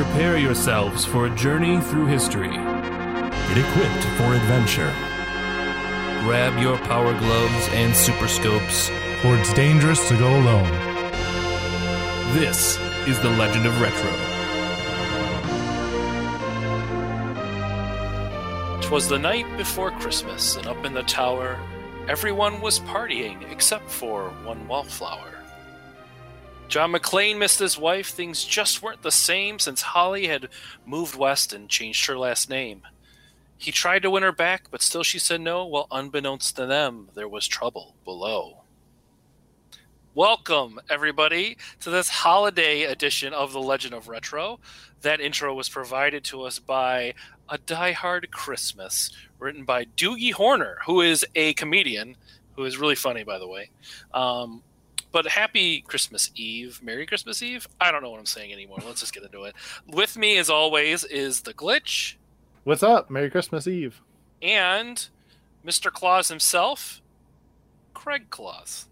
Prepare yourselves for a journey through history. Get equipped for adventure. Grab your power gloves and super scopes. For it's dangerous to go alone. This is the Legend of Retro. 'Twas the night before Christmas, and up in the tower, everyone was partying except for one wallflower. John McClane missed his wife. Things just weren't the same since Holly had moved west and changed her last name. He tried to win her back, but still she said no. Well, unbeknownst to them, there was trouble below. Welcome, everybody, to this holiday edition of The Legend of Retro. That intro was provided to us by A Die Hard Christmas, written by Doogie Horner, who is a comedian who is really funny, by the way. Um, but happy Christmas Eve. Merry Christmas Eve? I don't know what I'm saying anymore. Let's just get into it. With me, as always, is The Glitch What's up? Merry Christmas Eve. and Mr. Claus himself, Craig Claus.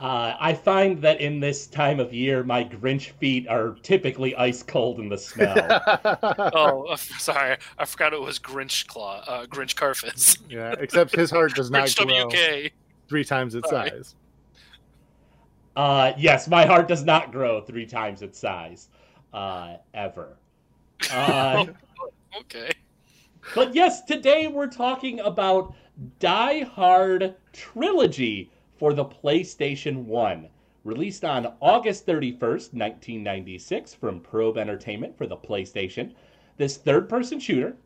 Uh, I find that in this time of year, my Grinch feet are typically ice cold in the snow. Oh, sorry. I forgot it was Grinch Claw, uh, Grinch Carfus. yeah, except his heart does not Grinch grow WK. three times its Sorry. size. Uh, yes, my heart does not grow three times its size, uh, ever. Uh, Okay. but yes, today we're talking about Die Hard Trilogy for the PlayStation 1. Released on August 31st, 1996, from Probe Entertainment for the PlayStation. This third person shooter,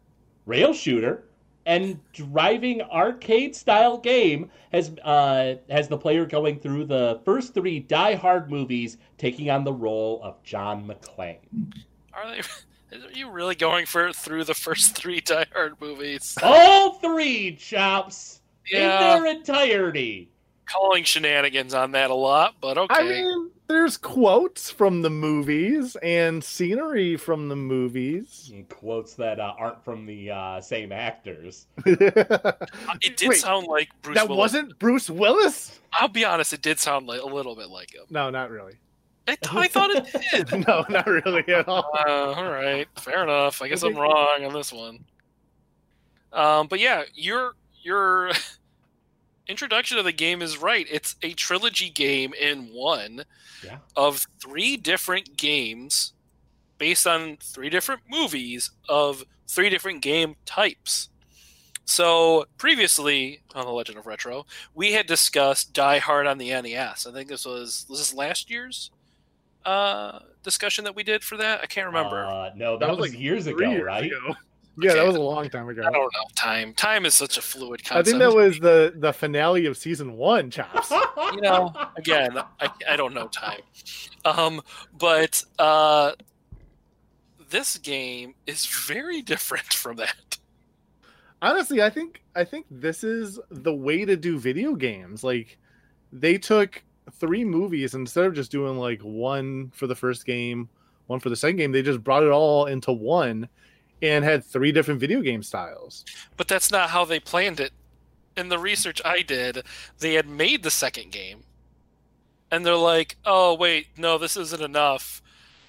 rail shooter, and driving arcade style game has uh, has the player going through the first three Die Hard movies, taking on the role of John McClane. Are they? Are you really going for through the first three Die Hard movies? All three chops Yeah. in their entirety. Calling shenanigans on that a lot, but okay. I mean, there's quotes from the movies and scenery from the movies. And quotes that uh, aren't from the uh, same actors. it did Wait, sound like Bruce Willis. wasn't Bruce Willis? I'll be honest, it did sound like a little bit like him. No, not really. I, th- I thought it did. No, not really at all. Uh, all right, fair enough. I guess I'm wrong on this one. Um, but yeah, your your introduction of the game is right. It's a trilogy game in one Yeah. of three different games based on three different movies of three different game types. So previously on the Legend of Retro, we had discussed Die Hard on the NES. I think this was was this last year's uh, discussion that we did for that. I can't remember. Uh, no, that, was, like years ago, years right? ago. Yeah, that was a long time ago. I don't know time. Time is such a fluid concept. I think that was the the finale of season one, chops. you know again I, I don't know time um but uh this game is very different from that Honestly, I think I think this is the way to do video games. Like they took three movies instead of just doing like one for the first game, one for the second game, they just brought it all into one and had three different video game styles. but that's not how they planned it in the research i did they had made the second game and they're like oh wait no this isn't enough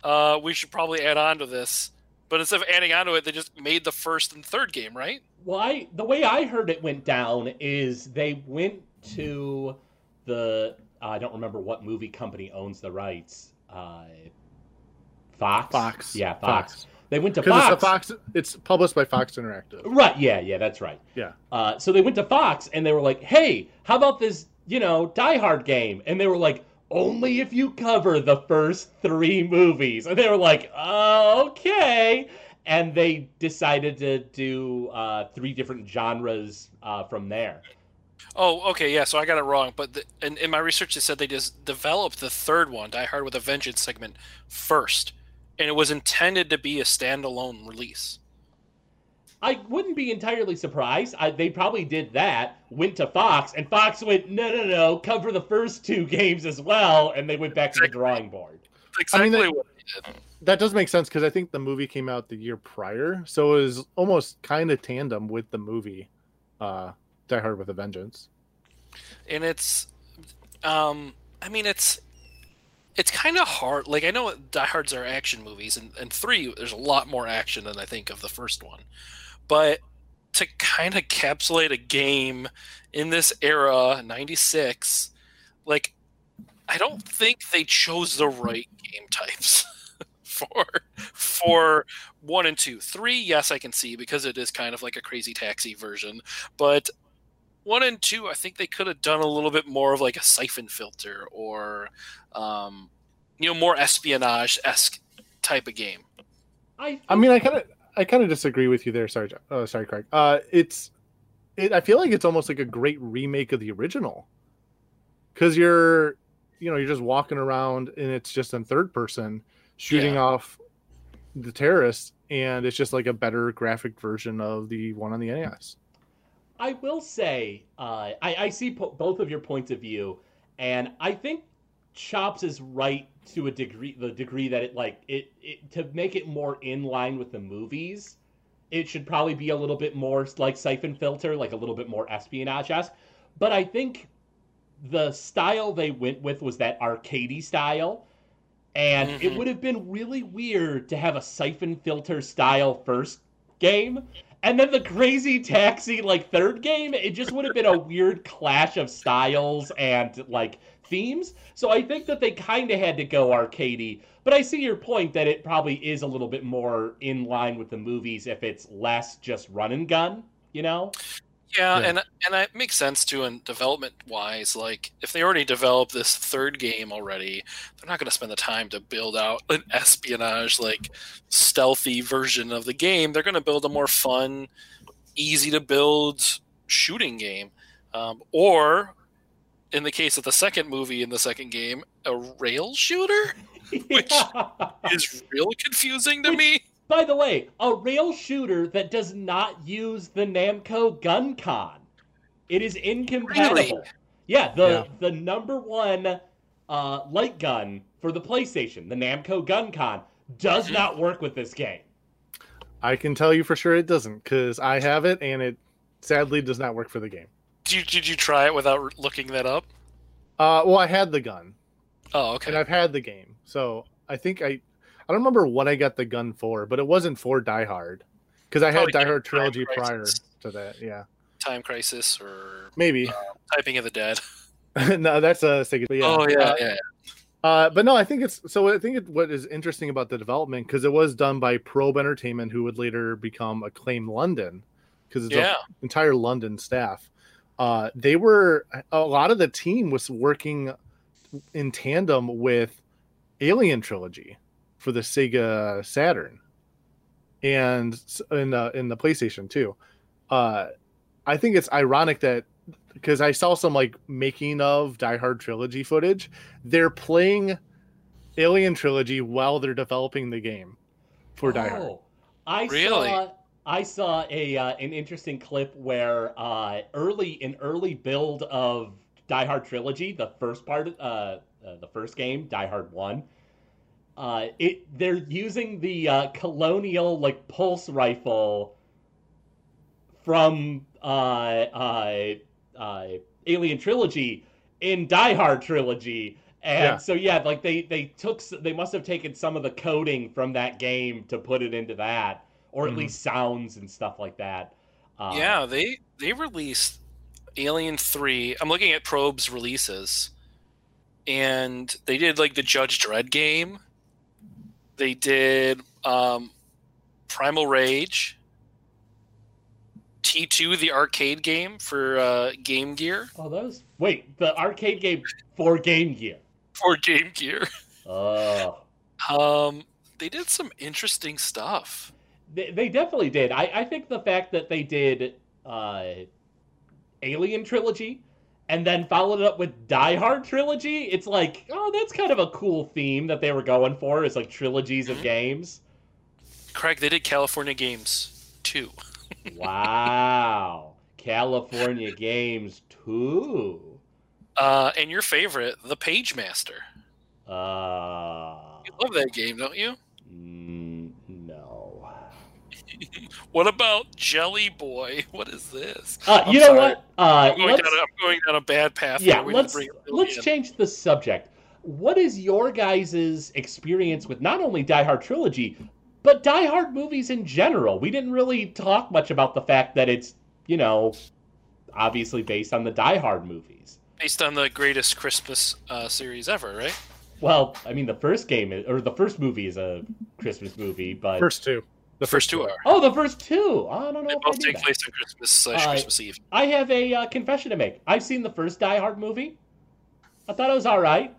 uh we should probably add on to this but instead of adding on to it they just made the first and third game right Well, I, the way I heard it went down is they went to the I don't remember what movie company owns the rights. Uh, Fox. Fox. Yeah, Fox. Fox. They went to Fox. it's a Fox it's published by Fox Interactive. Right. Yeah. Yeah. That's right. Yeah. Uh, so they went to Fox and they were like, "Hey, how about this? You know, Die Hard game?" And they were like, "Only if you cover the first three movies." And they were like, uh, "Okay." And they decided to do uh, three different genres uh, from there. Oh, okay, yeah. So I got it wrong, but the, in, in my research, it said they just developed the third one, Die Hard with a Vengeance segment, first, and it was intended to be a standalone release. I wouldn't be entirely surprised. I, they probably did that, went to Fox, and Fox went, no, no, no, cover the first two games as well, and they went back to the drawing board. That's I mean, exactly that- what they did. That does make sense because I think the movie came out the year prior, so it was almost kind of tandem with the movie, uh, Die Hard with a Vengeance. and it's, um, I mean, it's it's kind of hard. Like I know Die Hard's are action movies, and, and three there's a lot more action than I think of the first one, but to kind of encapsulate a game in this era, '96, like I don't think they chose the right game types for for one and two. Three, yes, I can see because it is kind of like a crazy taxi version, but one and two, I think they could have done a little bit more of like a siphon filter or, um, you know, more espionage esque type of game. I, I mean, I kind of, I kind of disagree with you there. Sorry, oh, sorry, Craig. Uh, it's, it. I feel like it's almost like a great remake of the original, because you're, you know, you're just walking around and it's just in third person shooting Yeah. off the terrorists, and it's just like a better graphic version of the one on the NES. I will say, uh, I, I see po- both of your points of view, and I think Chops is right to a degree. The degree that it like it, it to make it more in line with the movies, it should probably be a little bit more like Siphon Filter, like a little bit more espionage esque. But I think the style they went with was that arcadey style. And it Mhm. would have been really weird to have a siphon filter style first game and then the crazy taxi like third game it just would have been a weird clash of styles and like themes. So i think that they kind of had to go arcadey. But i see your point that it probably is a little bit more in line with the movies if it's less just run and gun you know Yeah, Yeah. and and it makes sense too. In development wise, like if they already developed this third game already, they're not going to spend the time to build out an espionage like stealthy version of the game. They're going to build a more fun, easy to build shooting game, um, or in the case of the second movie in the second game, a rail shooter Which- is real confusing to Which- me. By the way a rail shooter that does not use the namco gun con it is incompatible Really? yeah the Yeah. the number one uh, light gun for the playstation the namco gun con does not work with this game I can tell you for sure it doesn't because I have it and it sadly does not work for the game. Did you, did you try it without looking that up? Uh, well, I had the gun Oh, okay. and I've had the game, so I think I I don't remember what I got the gun for, but it wasn't for Die Hard because I had Die Hard trilogy prior to that. Yeah, Time Crisis or maybe. Typing of the Dead. no, that's a Sega. yeah. Oh yeah, Uh, yeah. Uh, but no, I think it's so. I think it, what is interesting about the development because it was done by Probe Entertainment, who would later become Acclaim London, because it's Yeah. an entire London staff. Uh, they were a lot of the team was working in tandem with Alien Trilogy for the Sega Saturn, and in the in the PlayStation too. Uh, I think it's ironic that because I saw some like making of Die Hard trilogy footage, they're playing Alien trilogy while they're developing the game for Die Hard. Oh, I Really? saw I saw a uh, an interesting clip where uh, early an early build of Die Hard trilogy, the first part, uh, uh, the first game, Die Hard One. Uh, it they're using the uh, colonial like pulse rifle from uh, uh, uh, Alien trilogy in Die Hard trilogy. And Yeah. so yeah, like they they took they must have taken some of the coding from that game to put it into that, or at Mhm. least sounds and stuff like that. Uh, yeah, they they released Alien Three. I'm looking at Probe's releases, and they did like the Judge Dredd game. They did um, Primal Rage. T2, the arcade game for uh, Game Gear. Oh, those. Wait, the arcade game for Game Gear. For Game Gear. Oh, Um, they did some interesting stuff. they, they definitely did. I, I think the fact that they did uh, Alien trilogy and then followed it up with Die Hard trilogy, it's like, oh, that's kind of a cool theme that they were going for. It's like trilogies of Mhm. games. Craig, they did California Games too. Wow, California games too. Uh, and your favorite, the Pagemaster. Uh, You love that game, don't you? mm, no. What about Jelly Boy? What is this? Uh, I'm you know sorry. what? Uh, I'm going, down a, I'm going down a bad path. yeah, here. We need to let's let's in. change the subject. what is your guys' experience with not only Die Hard trilogy, but Die Hard movies in general? We didn't really talk much about the fact that it's, you know, obviously based on the Die Hard movies. Based on the greatest Christmas uh, series ever, right? Well, I mean, the first game is, or the first movie is a Christmas movie, but First two. The first two are. oh, the first two. I don't know They if I both knew take that. place on Christmas slash Uh, Christmas Eve. I have a uh, confession to make. I've seen the first Die Hard movie. I thought it was all right.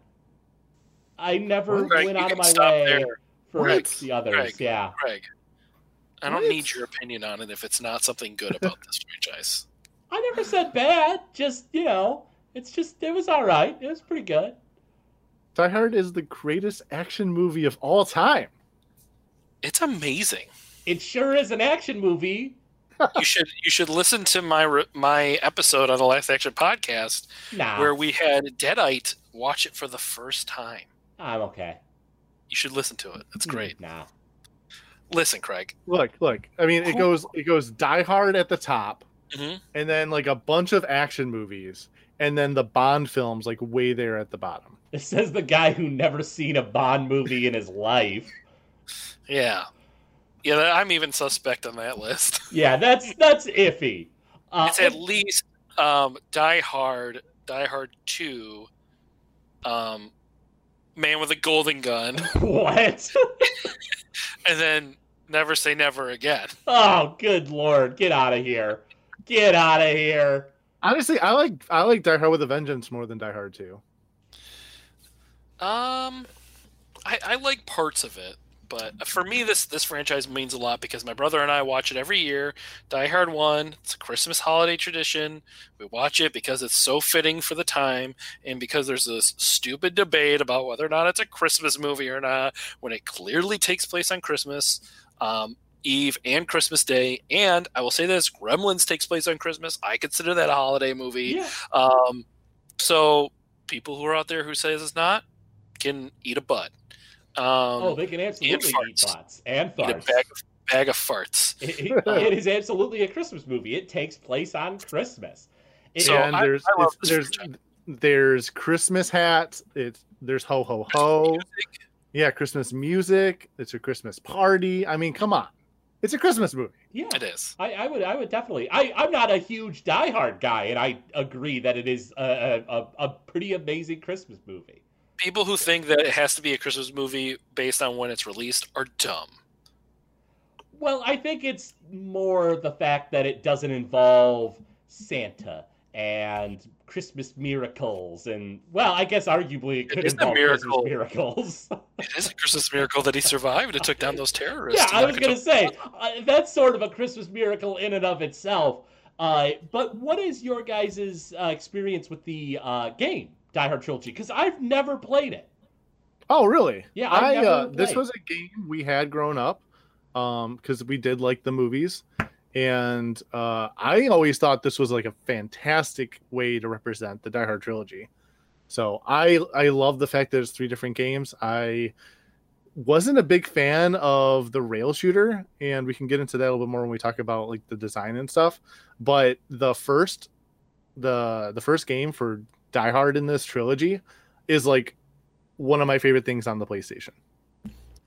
I never Greg, went out of my way there. for What? the others. Greg. Yeah. Greg, I don't What? need your opinion on it if it's not something good about this franchise. I never said bad. Just you know, it's just it was all right. It was pretty good. Die Hard is the greatest action movie of all time. It's amazing. It sure is an action movie. You should you should listen to my my episode on the Last Action podcast Nah, where we had Deadite watch it for the first time. I'm okay. You should listen to it. It's great. Nah. Listen, Craig. Look, look. I mean, it goes it goes Die Hard at the top, hmm and then like a bunch of action movies, and then the Bond films like way there at the bottom. This says the guy who never seen a Bond movie in his life. Yeah, yeah. I'm even suspect on that list. Yeah, that's that's iffy. Uh, it's at least um, Die Hard, Die Hard Two, um, Man with a Golden Gun, what? and then Never Say Never Again. Oh, good lord! Get out of here! Get out of here! Honestly, I like I like Die Hard with a Vengeance more than Die Hard Two. Um, I, I like parts of it, but for me, this this franchise means a lot because my brother and I watch it every year. Die Hard One, it's a Christmas holiday tradition. We watch it because it's so fitting for the time, and because there's this stupid debate about whether or not it's a Christmas movie or not, when it clearly takes place on Christmas. Um, Eve and Christmas Day, and I will say this: Gremlins takes place on Christmas. I consider that a holiday movie. Yeah, Um, so people who are out there who says it's not can eat a butt. Um, oh, they can absolutely eat farts. butts and eat a bag of, bag of farts. It, it- it is absolutely a Christmas movie. It takes place on Christmas. It- So and I- there's I love there's franchise. there's Christmas hats. It's there's ho ho ho. Yeah, Christmas music. It's a Christmas party. I mean, come on, it's a Christmas movie. yeah, It is. I, I would, I would definitely. I, I'm not a huge Die Hard guy, and I agree that it is a, a, a, a pretty amazing Christmas movie. People who think that it has to be a Christmas movie based on when it's released are dumb. Well, I think it's more the fact that it doesn't involve Santa and Christmas miracles, and well, I guess arguably it could is a involve miracle. Christmas miracles. It is a Christmas miracle that he survived and took down those terrorists. yeah, I was gonna say uh, that's sort of a Christmas miracle in and of itself. Uh, but what is your guys' uh, experience with the uh, game Die Hard Trilogy? Because I've never played it. Oh, really? Yeah, I've I never uh, this was a game we had grown up, um, because we did like the movies, and uh, I always thought this was like a fantastic way to represent the Die Hard trilogy. So I I love the fact that it's three different games. I wasn't a big fan of the rail shooter, and we can get into that a little bit more when we talk about like the design and stuff. But the first the the first game for Die Hard in this trilogy is like one of my favorite things on the PlayStation.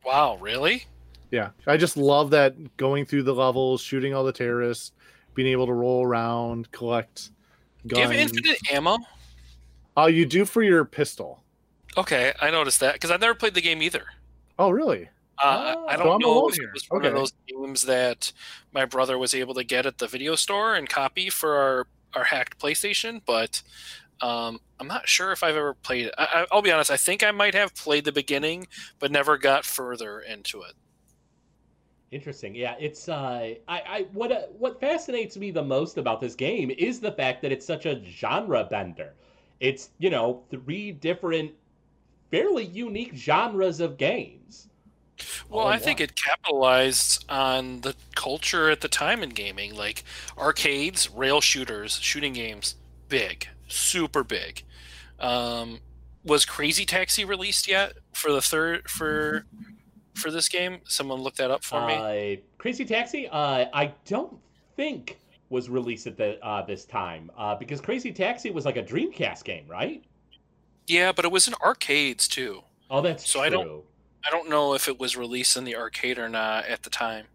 Wow, really? Yeah, I just love that going through the levels, shooting all the terrorists, being able to roll around, collect Do you guns. have infinite ammo? Oh, you do for your pistol. Okay, I noticed that because I've never played the game either. Oh, really? Uh, Oh. I don't I'm know alone if it was one of those games that my brother was able to get at the video store and copy for our, our hacked PlayStation, but um, I'm not sure if I've ever played it. I, I- I'll be honest, I think I might have played the beginning, but never got further into it. Interesting. Yeah, it's uh, I, I what uh, what fascinates me the most about this game is the fact that it's such a genre bender. It's you know three different, fairly unique genres of games. Well, I think it capitalized on the culture at the time in gaming, like arcades, rail shooters, shooting games, big, super big. Um, was Crazy Taxi released yet for the third for for this game? Someone look that up for me. Uh, Crazy Taxi, uh, I don't think was released at the uh, this time uh, because Crazy Taxi was like a Dreamcast game, right? Yeah, but it was in arcades too. Oh, that's So true. I don't- I don't know if it was released in the arcade or not at the time.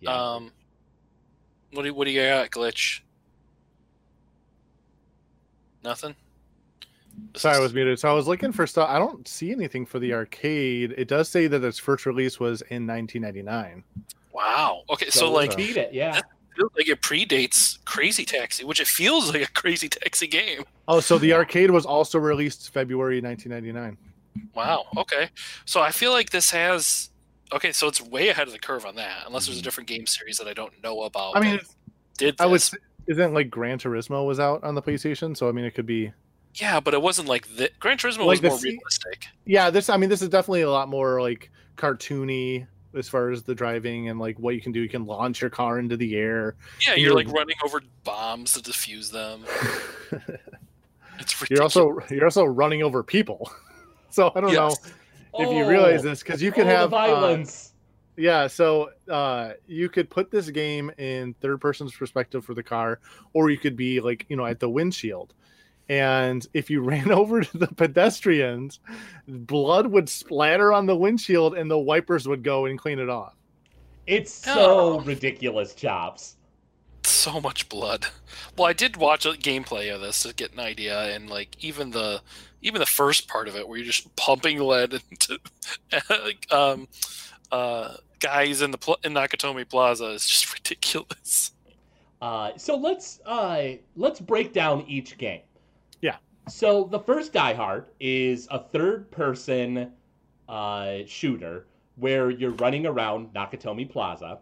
Yeah. Um, what do what do you got, glitch? Nothing. This Sorry, I was muted. So I was looking for stuff. I don't see anything for the arcade. It does say that its first release was in 1999. wow. Okay, so, let's like beat it. Yeah. feels like it predates Crazy Taxi, which it feels like a Crazy Taxi game. Oh, so the arcade was also released February 1999. Wow. Okay. So I feel like this has. Okay, so it's way ahead of the curve on that, unless Mm-hmm. there's a different game series that I don't know about. I mean, that did I would. This. say- Isn't like Gran Turismo was out on the PlayStation? So I mean, it could be. yeah, but it wasn't like the Gran Turismo Like was more C- realistic. Yeah, this. I mean, this is definitely a lot more like cartoony as far as the driving and like what you can do. You can launch your car into the air. Yeah, you're you're- like running over bombs to defuse them. It's ridiculous. you're also you're also running over people. So I don't Yes. know if you realize Oh, this because you could oh, the have uh, violence. Yeah, so uh, you could put this game in third person's perspective for the car, or you could be like, you know, at the windshield. And if you ran over to the pedestrians, blood would splatter on the windshield and the wipers would go and clean it off. it's so Oh. ridiculous, Chops. so much blood. Well, I did watch a gameplay of this to get an idea, and like even the even the first part of it, where you're just pumping lead into um, uh, guys in the pl- in Nakatomi Plaza is just ridiculous. Uh, so let's uh, let's break down each game. Yeah. So the first Die Hard is a third-person uh, shooter where you're running around Nakatomi Plaza,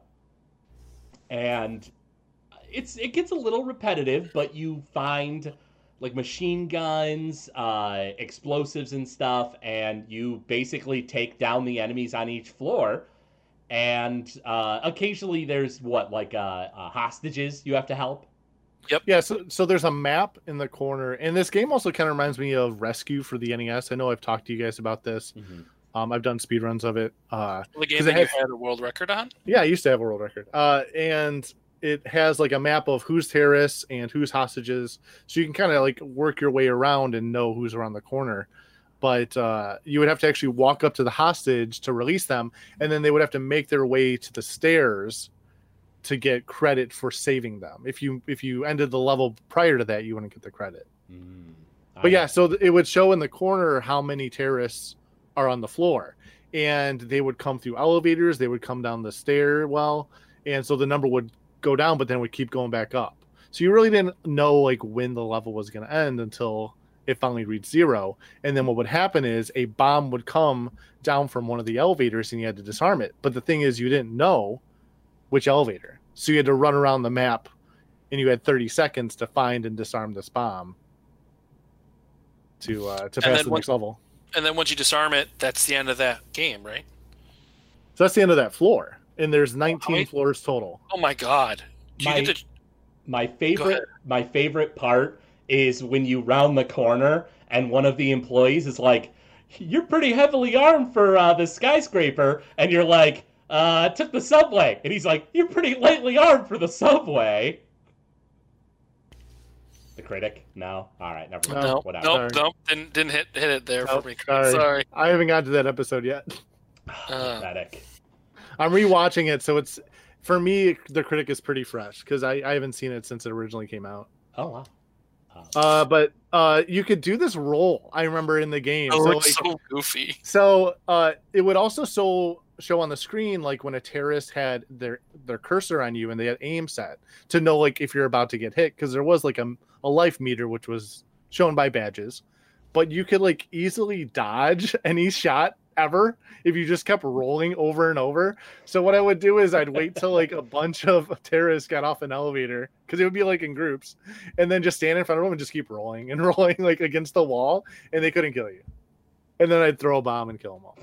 and it's it gets a little repetitive, but you find like machine guns, uh, explosives, and stuff, and you basically take down the enemies on each floor. And uh, occasionally, there's what like uh, uh, hostages you have to help. Yep. Yeah, so so there's a map in the corner, and this game also kind of reminds me of Rescue for the NES. I know I've talked to you guys about this. Um, I've done speedruns of it. Uh, The game 'Cause that it you had a world record on. Yeah, I used to have a world record. Uh, and it has like a map of who's terrorists and who's hostages, so you can kind of like work your way around and know who's around the corner. But uh, you would have to actually walk up to the hostage to release them, and then they would have to make their way to the stairs to get credit for saving them. If you if you ended the level prior to that, you wouldn't get the credit. Mm. But yeah, so it would show in the corner how many terrorists are on the floor, and they would come through elevators. They would come down the stairwell, and so the number would go down, but then would keep going back up. So you really didn't know like when the level was going to end until it finally reached zero. And then what would happen is a bomb would come down from one of the elevators, and you had to disarm it. But the thing is, you didn't know which elevator, so you had to run around the map, and you had 30 seconds to find and disarm this bomb to uh, to pass the once- next level. And then once you disarm it, that's the end of that game, right? So that's the end of that floor, and there's 19 many- floors total. Oh my god! Do you My- get to My ahead. favorite my favorite part is when you round the corner and one of the employees is like, "You're pretty heavily armed for uh, the skyscraper," and you're like, uh, "I took the subway," and he's like, "You're pretty lightly armed for the subway." The critic? No. All right, never mind. no, Whatever. nope, Sorry. nope, didn't didn't hit hit it there Nope, for me. sorry. Sorry. I haven't got to that episode yet. Uh. Pathetic. I'm rewatching it, so it's for me the critic is pretty fresh because I, I haven't seen it since it originally came out. Oh wow. Uh, but uh, you could do this roll. I remember in the game. Oh, so, like, so goofy. So uh, it would also so show on the screen like when a terrorist had their their cursor on you and they had aim set to know like if you're about to get hit because there was like a, a life meter which was shown by badges, but you could like easily dodge any shot ever if you just kept rolling over and over. So what I would do is I'd wait till like a bunch of terrorists got off an elevator because it would be like in groups, and then just stand in front of them and just keep rolling and rolling like against the wall, and they couldn't kill you. And then I'd throw a bomb and kill them all.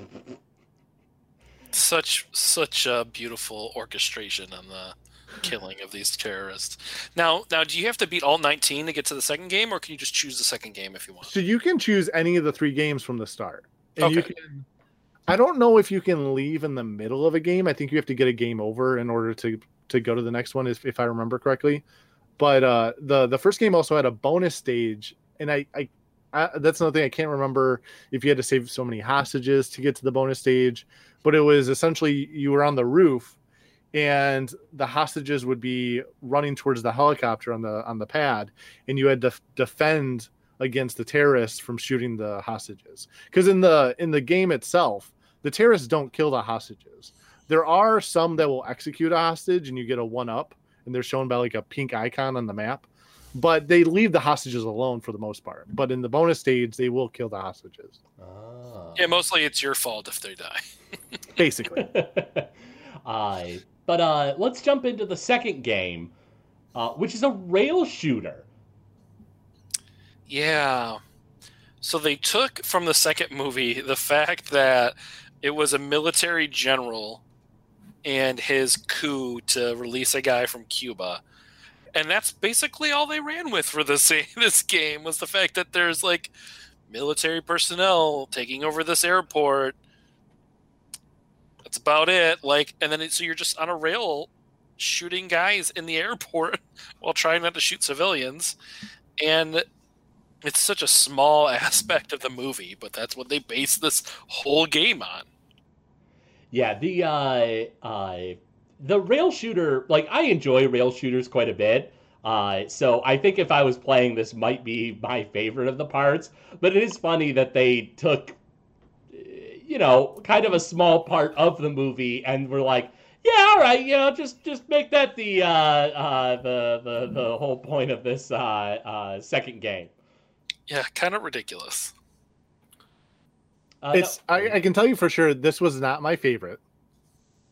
Such such a beautiful orchestration on the killing of these terrorists. Now, now, do you have to beat all 19 to get to the second game, or can you just choose the second game if you want? So you can choose any of the three games from the start, and you Okay. can. I don't know if you can leave in the middle of a game. I think you have to get a game over in order to to go to the next one, if, if I remember correctly. But uh, the the first game also had a bonus stage, and I, I I, that's another thing I can't remember if you had to save so many hostages to get to the bonus stage, but it was essentially you were on the roof and the hostages would be running towards the helicopter on the on the pad and you had to defend against the terrorists from shooting the hostages because in the in the game itself the terrorists don't kill the hostages there are some that will execute a hostage and you get a one up and they're shown by like a pink icon on the map but they leave the hostages alone for the most part but in the bonus stage they will kill the hostages Ah. Yeah, mostly it's your fault if they die. basically uh, but uh, let's jump into the second game, uh, which is a rail shooter. Yeah. So they took from the second movie the fact that it was a military general and his coup to release a guy from Cuba. And that's basically all they ran with for this this game was the fact that there's like military personnel taking over this airport. That's about it. Like and then it, so you're just on a rail shooting guys in the airport while trying not to shoot civilians. And it's such a small aspect of the movie, but that's what they base this whole game on. Yeah, the uh, uh, the rail shooter, like I enjoy rail shooters quite a bit. Uh, so I think if I was playing this, might be my favorite of the parts. But it is funny that they took, you know, kind of a small part of the movie and were like, yeah, all right, you know, just just make that the uh, uh, the the the whole point of this uh, uh, second game. Yeah, kind of ridiculous. Uh, it's no- I, I can tell you for sure this was not my favorite.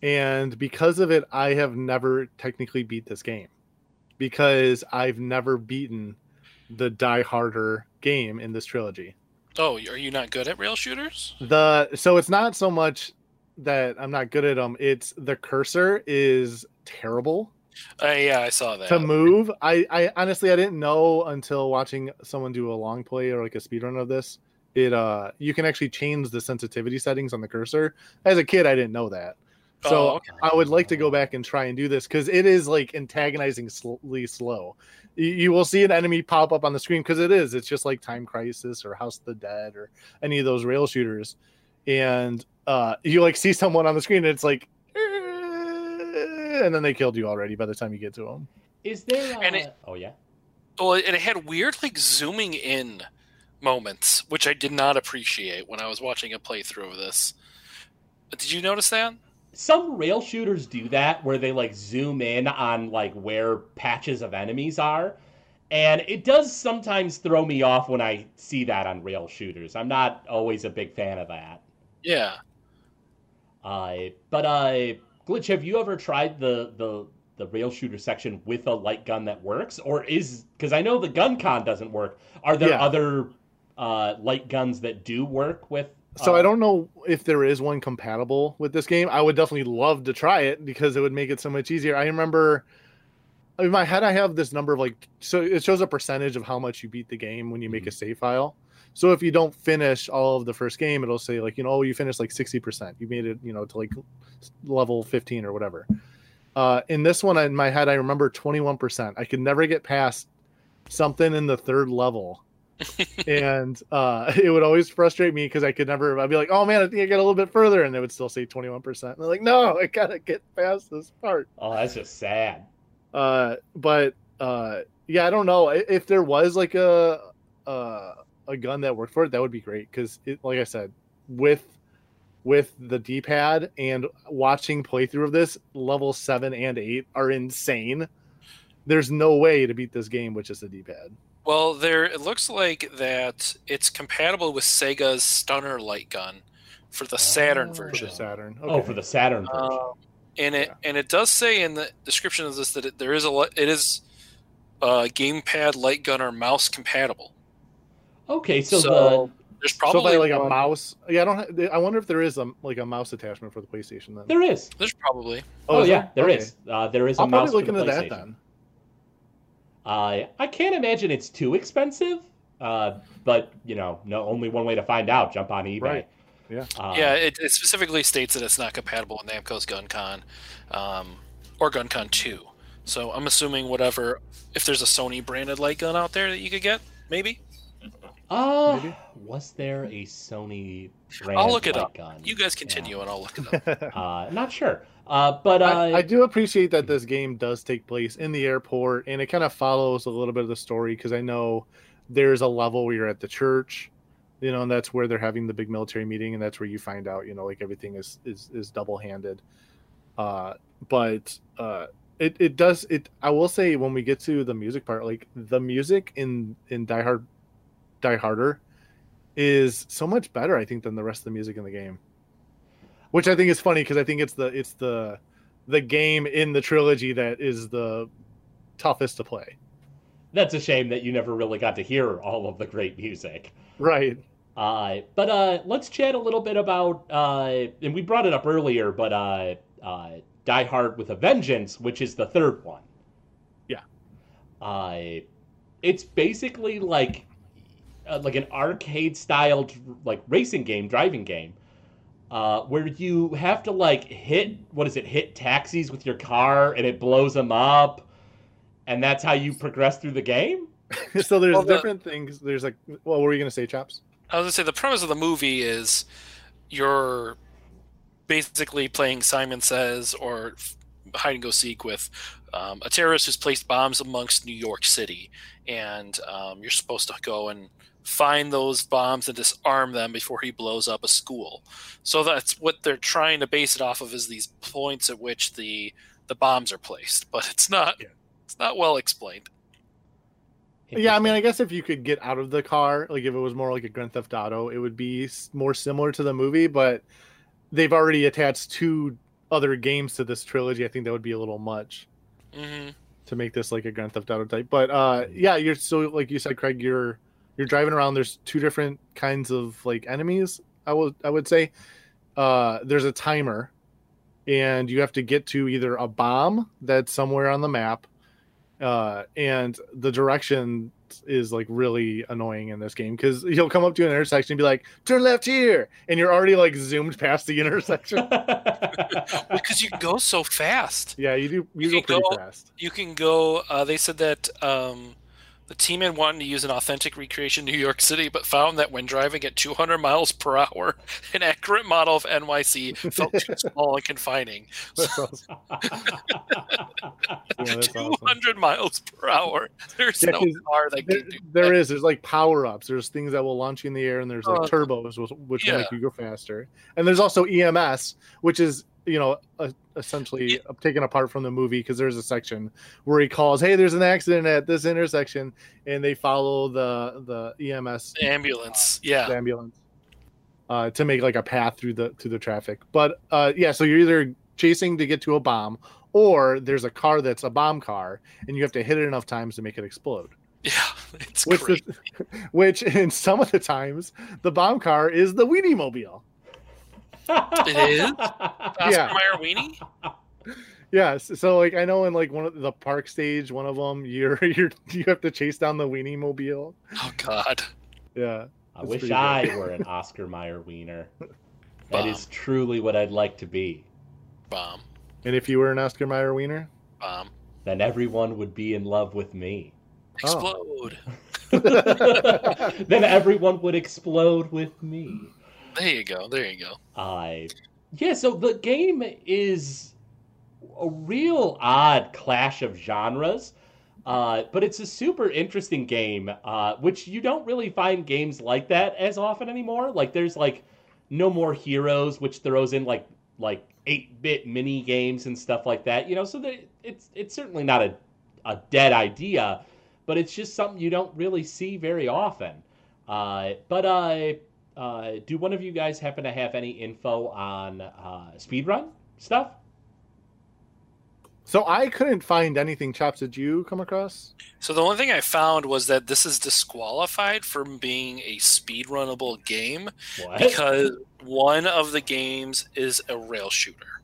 And because of it i have never technically beat this game. Because i've never beaten the die harder game in this trilogy. Oh, are you not good at rail shooters? the so it's not so much that i'm not good at them it's the cursor is terrible Uh, yeah, I saw that. to move I, I honestly i didn't know until watching someone do a long play or like a speed run of this. It uh you can actually change the sensitivity settings on the cursor. As a kid i didn't know that. So Oh, okay. i would like to go back and try and do this because it is like antagonizingly slow. You, you will see an enemy pop up on the screen because it is. It's just like time crisis or house of the dead or any of those rail shooters. And uh you like see someone on the screen and it's like and then they killed you already by the time you get to them is there? Uh, and it- oh yeah. Well, and it had weird like zooming in moments, which I did not appreciate when I was watching a playthrough of this. Did you notice that? some rail shooters do that where they like zoom in on like where patches of enemies are and it does sometimes throw me off when i see that on rail shooters i'm not always a big fan of that Yeah. uh, but uh glitch have you ever tried the the the rail shooter section with a light gun that works or is because i know the gun con doesn't work are there Yeah. other uh light guns that do work with So uh, I don't know if there is one compatible with this game. I would definitely love to try it because it would make it so much easier. I remember in my head I have this number of like so it shows a percentage of how much you beat the game when you make a save file. So if you don't finish all of the first game, it'll say like, you know, oh, you finished like 60%. You made it, you know, to like level 15 or whatever. Uh in this one in my head I remember 21%. I could never get past something in the third level and uh it would always frustrate me because i could never i'd be like oh man i think i got a little bit further and they would still say 21% and they're like no i gotta get past this part oh that's just sad uh but uh yeah i don't know if there was like a uh a gun that worked for it that would be great because like i said with with the d-pad and watching playthrough of this level 7 and 8 are insane there's no way to beat this game with just a d-pad Well, there it looks like that it's compatible with Sega's Stunner light gun for the Saturn Oh. for version. the saturn oh for the saturn version Um, and it Yeah. and it does say in the description of this that it, there is a li- it is uh, gamepad light gun or mouse compatible. Okay so, so there's so probably by like a mouse yeah i don't ha- i wonder if there is a like a mouse attachment for the playstation then there is There's probably Oh, is yeah, there Okay. is. Uh, there is a i'll mouse probably for look the into that PlayStation. then Uh, I can't imagine it's too expensive, uh, but you know, no, only one way to find out: jump on eBay. Right. Yeah. Uh, yeah. It, it specifically states that it's not compatible with Namco's GunCon um, or GunCon Two. So I'm assuming whatever if there's a Sony branded light gun out there that you could get, maybe. Uh, Maybe? was there a Sony? I'll look it up. gun? You guys continue, and I'll look it up. Uh, not sure. Uh, but uh, I, I do appreciate that this game does take place in the airport and it kind of follows a little bit of the story because I know there's a level where you're at the church, you know, and that's where they're having the big military meeting, and that's where you find out, you know, like everything is is is double handed. Uh, but uh, it it does it. I will say when we get to the music part, like the music in in Die Hard, Die Harder, is so much better, I think, than the rest of the music in the game which I think is funny because I think it's the it's the the game in the trilogy that is the toughest to play. that's a shame that you never really got to hear all of the great music. Right. Uh, but uh, let's chat a little bit about, uh, and we brought it up earlier, but uh, uh, Die Hard with a Vengeance, which is the third one. Yeah. Uh, it's basically like uh, like an arcade style like racing game, driving game, uh, where you have to like hit what is it? Hit taxis with your car, and it blows them up, and that's how you progress through the game. so there's Well, the- different things. There's like, well, what were you gonna say, Chops? I was gonna say the premise of the movie is you're basically playing Simon Says or hide and go seek with um, a terrorist who's placed bombs amongst New York City, and um, you're supposed to go and find those bombs and disarm them before he blows up a school. So that's what they're trying to base it off of is these points at which the the bombs are placed, but it's not Yeah. it's not well explained. Yeah, I mean, I guess if you could get out of the car, like if it was more like a Grand Theft Auto, it would be more similar to the movie. But they've already attached two other games to this trilogy. I think that would be a little much hmm to make this like a Grand Theft Auto type. But uh, yeah, you're so like you said, Craig, you're you're driving around. There's two different kinds of like enemies. I would I would say uh, there's a timer, and you have to get to either a bomb that's somewhere on the map, uh, and the direction is like really annoying in this game because you'll come up to an intersection and be like, "Turn left here," and you're already like zoomed past the intersection. Because you go so fast. yeah, you do. You, You go pretty go- fast. you can go. Uh, they said that um, the team had wanted to use an authentic recreation in New York City, but found that when driving at 200 miles per hour, an accurate model of NYC felt too small and confining. That's awesome. Yeah, that's awesome. 200 miles per hour. There's Yeah, no car that There, can do there that. is. There's like power ups. There's things that will launch you in the air, and there's like Oh. turbos, which, which Yeah. make you go faster. And there's also EMS, which is you know uh, essentially Yeah. taken apart from the movie because there's a section where he calls, "Hey, there's an accident at this intersection," and they follow the the EMS The ambulance. Yeah. ambulance uh, to make like a path through the through the traffic. But uh, yeah, so you're either chasing to get to a bomb, or there's a car that's a bomb car, and you have to hit it enough times to make it explode. Yeah. It's Which, is, which in some of the times, the bomb car is the Weenie Mobile. It is? Oscar Yeah. Mayer Weenie? Yes, so like I know in like one of the park stage, one of them, you're you're you have to chase down the Weenie Mobile. Oh, God. Yeah, I wish I good. were an Oscar Mayer wiener. That Bomb. is truly what I'd like to be. Bomb. and if you were an Oscar Mayer wiener, Bomb. Then everyone would be in love with me. Oh. Explode. then everyone would explode with me. There you go. There you go. I yeah, so the game is a real odd clash of genres. Uh, but it's a super interesting game, uh, which you don't really find games like that as often anymore. Like there's like no more heroes, which throws in like like eight bit mini games and stuff like that. You know, so it's it's certainly not a a dead idea, but it's just something you don't really see very often. Uh, but uh, uh, do one of you guys happen to have any info on uh, speedrun stuff? so I couldn't find anything. Chops, did you come across? So the only thing I found was that this is disqualified from being a speedrunnable game What? because one of the games is a rail shooter.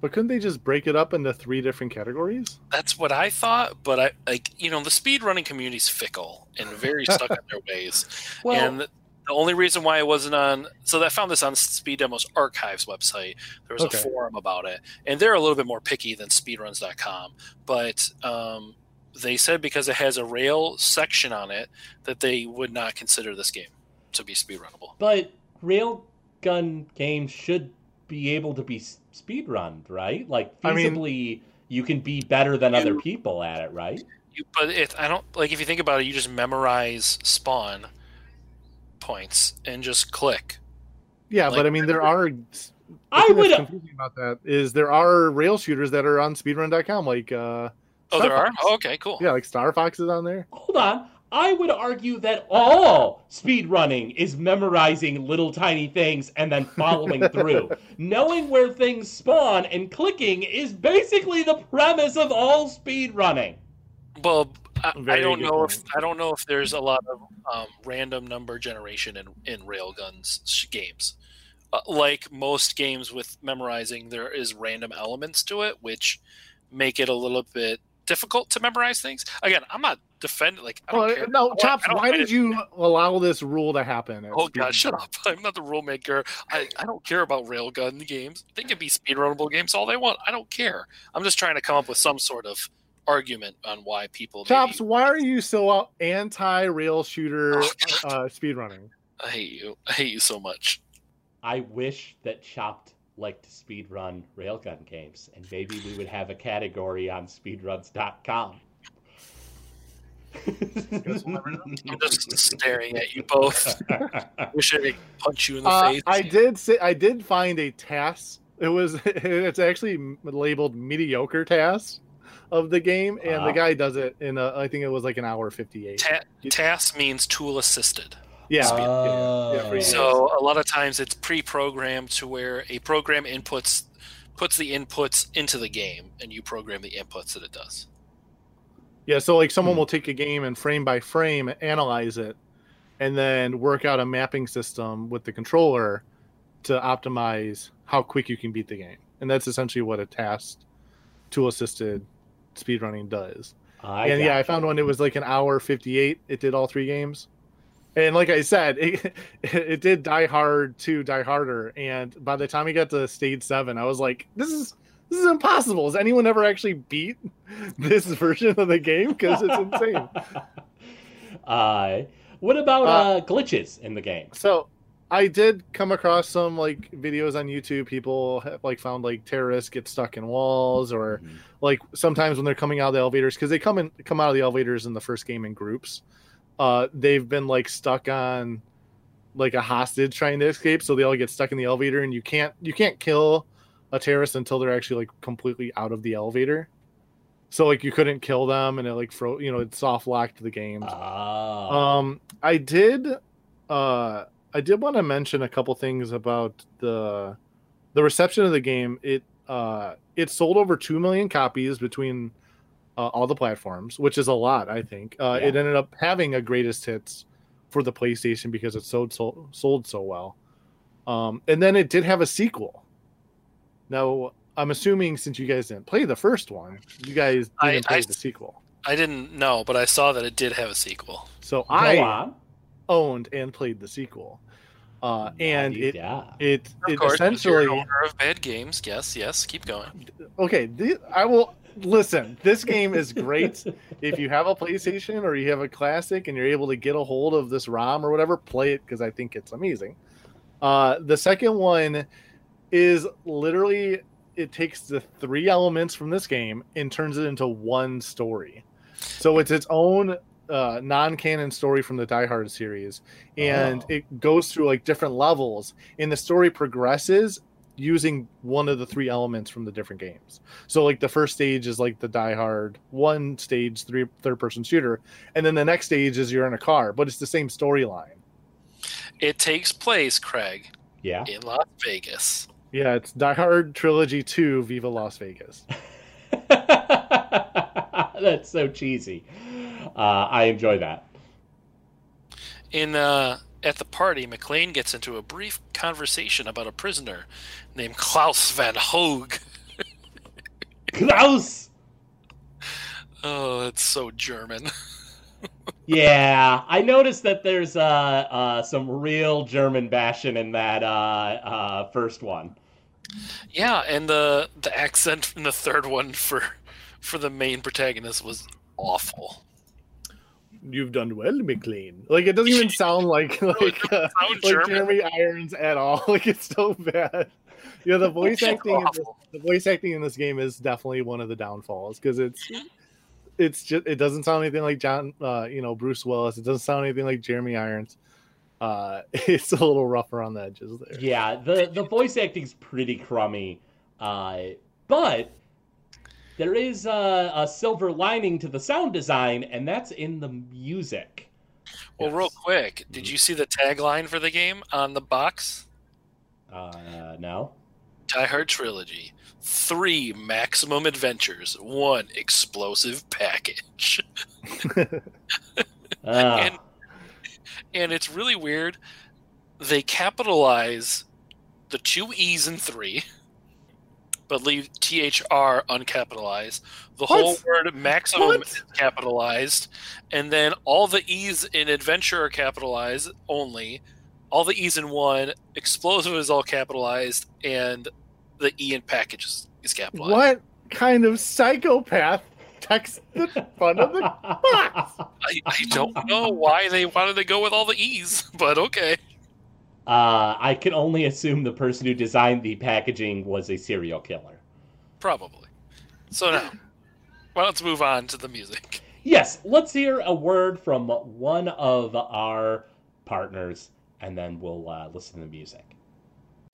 But couldn't they just break it up into three different categories? That's what I thought, but I like you know the speedrunning community is fickle and very stuck in their ways. well, and the only reason why it wasn't on so I found this on Speed Demos Archives website. There was Okay. a forum about it, and they're a little bit more picky than speedruns.com. But um, they said because it has a rail section on it that they would not consider this game to be speedrunnable. But railgun games should be able to be speedrunned, right? Like I mean- feasibly, you can be better than other people at it, right? You, but if I don't like if you think about it, you just memorize spawn points and just click. Yeah, Like- but I mean, there are. I the thing would. confusing about that is there are rail shooters that are on speedrun.com, like uh, Oh, Star there are. Oh, okay, cool. yeah, like Star Fox is on there. Hold on. I would argue that all speedrunning is memorizing little tiny things and then following through. Knowing where things spawn and clicking is basically the premise of all speedrunning. Well, I, I don't good know if. I don't know if there's a lot of um, random number generation in in railguns sh- games. Uh, like most games with memorizing, there is random elements to it, which make it a little bit difficult to memorize things. Again, I'm not defending. Like, I don't Well, care. no, Chops, I don't why find did it- you allow this rule to happen? Oh Speed god, shut up! I'm not the rule maker. I, I don't care about railgun games. They can be speedrunnable games all they want. I don't care. I'm just trying to come up with some sort of argument on why people. Chops, maybe- why are you so anti-rail shooter Oh, uh, speedrunning? I hate you. I hate you so much. I wish that Chopped liked to speedrun railgun games, and maybe we would have a category on speedruns.com. Guess we'll never know. I'm just staring at you both. Wish I could punch you in the Uh, face. I did say I did find a task. It was it's actually labeled mediocre task of the game, and Uh-huh. the guy does it in a, I think it was like an hour fifty eight. Ta- TAS means tool assisted. Yeah, Oh. yeah, yeah, So a lot of times it's pre-programmed to where a program inputs puts the inputs into the game, and you program the inputs that it does. Yeah, so like someone Hmm. will take a game and frame by frame analyze it, and then work out a mapping system with the controller to optimize how quick you can beat the game. And that's essentially what a task tool assisted speedrunning does. I and yeah, I found one. It was like an hour fifty-eight. It did all three games, and like I said, it, it did Die Hard to Die Harder. And by the time we got to stage seven, I was like, "This is this is impossible. Has anyone ever actually beat this version of the game? Because it's insane." uh, what about uh, Uh, glitches in the game? So I did come across some like videos on YouTube. People have, like found like terrorists get stuck in walls, or like sometimes when they're coming out of the elevators because they come in come out of the elevators in the first game in groups. Uh, they've been like stuck on like a hostage trying to escape, so they all get stuck in the elevator, and you can't you can't kill a terrorist until they're actually like completely out of the elevator. So like you couldn't kill them, and it like fro you know it soft locked the game. Ah, Um, I did, uh, I did want to mention a couple things about the the reception of the game. It uh, it sold over two million copies between uh, all the platforms, which is a lot. I think uh, it ended up having a greatest hits for the PlayStation because it sold so, sold so well. Um, and then it did have a sequel. Now I'm assuming since you guys didn't play the first one, you guys I- didn't play I- the sequel. I didn't know, but I saw that it did have a sequel. So go I on. owned and played the sequel. Uh, and it La-di-da. it Of it course, essentially you're an owner of bad games. Yes, yes. Keep going. okay. The, I will listen. This game is great. if you have a PlayStation or you have a classic and you're able to get a hold of this ROM or whatever, play it because I think it's amazing. Uh, the second one is literally it takes the three elements from this game and turns it into one story. So it's its own uh, non-canon story from the Die Hard series, and Oh. it goes through like different levels, and the story progresses using one of the three elements from the different games. So like the first stage is like the Die Hard one stage, three third person shooter, and then the next stage is you're in a car, but it's the same storyline. It takes place, Craig, Yeah. in Las Vegas. Yeah, it's Die Hard Trilogy 2 Viva Las Vegas. That's so cheesy. Uh, I enjoy that. In uh, at the party, McClane gets into a brief conversation about a prisoner named Klaus van Hoog. Klaus. Oh, that's so German. Yeah, I noticed that there's uh, uh, some real German bashing in that uh, uh, first one. yeah, and the the accent in the third one for for the main protagonist was awful. You've done well, McClane. Like it doesn't even sound like like, uh, Sound like Jeremy Irons at all. Like it's so bad. Yeah, the voice acting, in this, the voice acting in this game is definitely one of the downfalls because it's it's just it doesn't sound anything like John, uh, you know, Bruce Willis. It doesn't sound anything like Jeremy Irons. Uh, it's a little rough around the edges there. Yeah, the the voice acting's pretty crummy, uh, but there is a, a silver lining to the sound design, and that's in the music. Well, real Yes. quick, did you see the tagline for the game on the box? Uh, no. Die Hard Trilogy. Three maximum adventures, one explosive package. Ah, And- And it's really weird. They capitalize the two E's and three, but leave THR uncapitalized. The What? whole word maximum What? is capitalized, and then all the E's in adventure are capitalized only. All the E's in one, explosive is all capitalized, and the E in package is, is capitalized. What kind of psychopath texts the front of the box? I, I don't know why they wanted to go with all the E's, but okay. Uh, I can only assume the person who designed the packaging was a serial killer. Probably. So now, why don't we move on to the music? Yes, let's hear a word from one of our partners, and then we'll uh, listen to the music.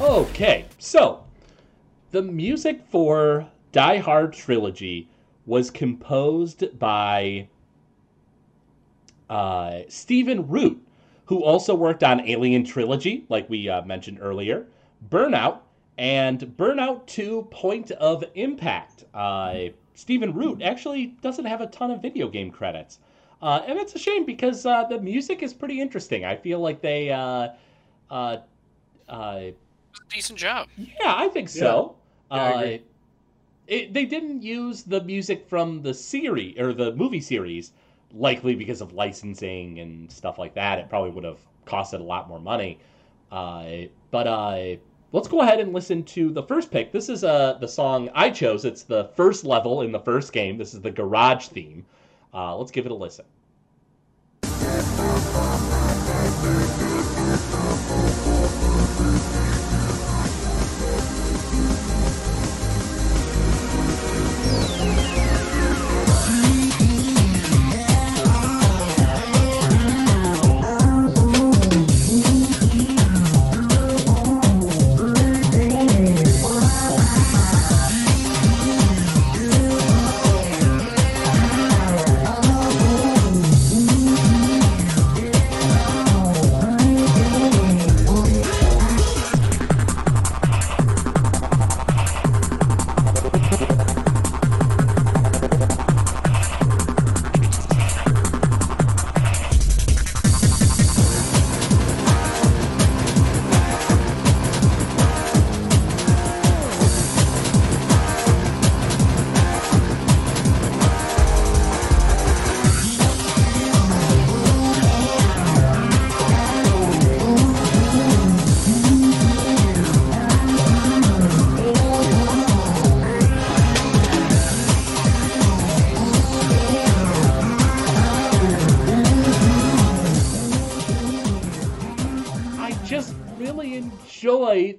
Okay, so the music for Die Hard Trilogy was composed by uh, Stephen Root, who also worked on Alien Trilogy, like we uh, mentioned earlier, Burnout, and Burnout 2 Point of Impact. Uh, Stephen Root actually doesn't have a ton of video game credits. Uh, and it's a shame because uh, the music is pretty interesting. I feel like they. Decent job. yeah, I think so. Yeah, I uh, agree. it, they didn't use the music from the series or the movie series, likely because of licensing and stuff like that. It probably would have costed a lot more money. Uh, but uh, let's go ahead and listen to the first pick. This is uh, the song I chose. It's the first level in the first game. This is the garage theme. Uh, let's give it a listen.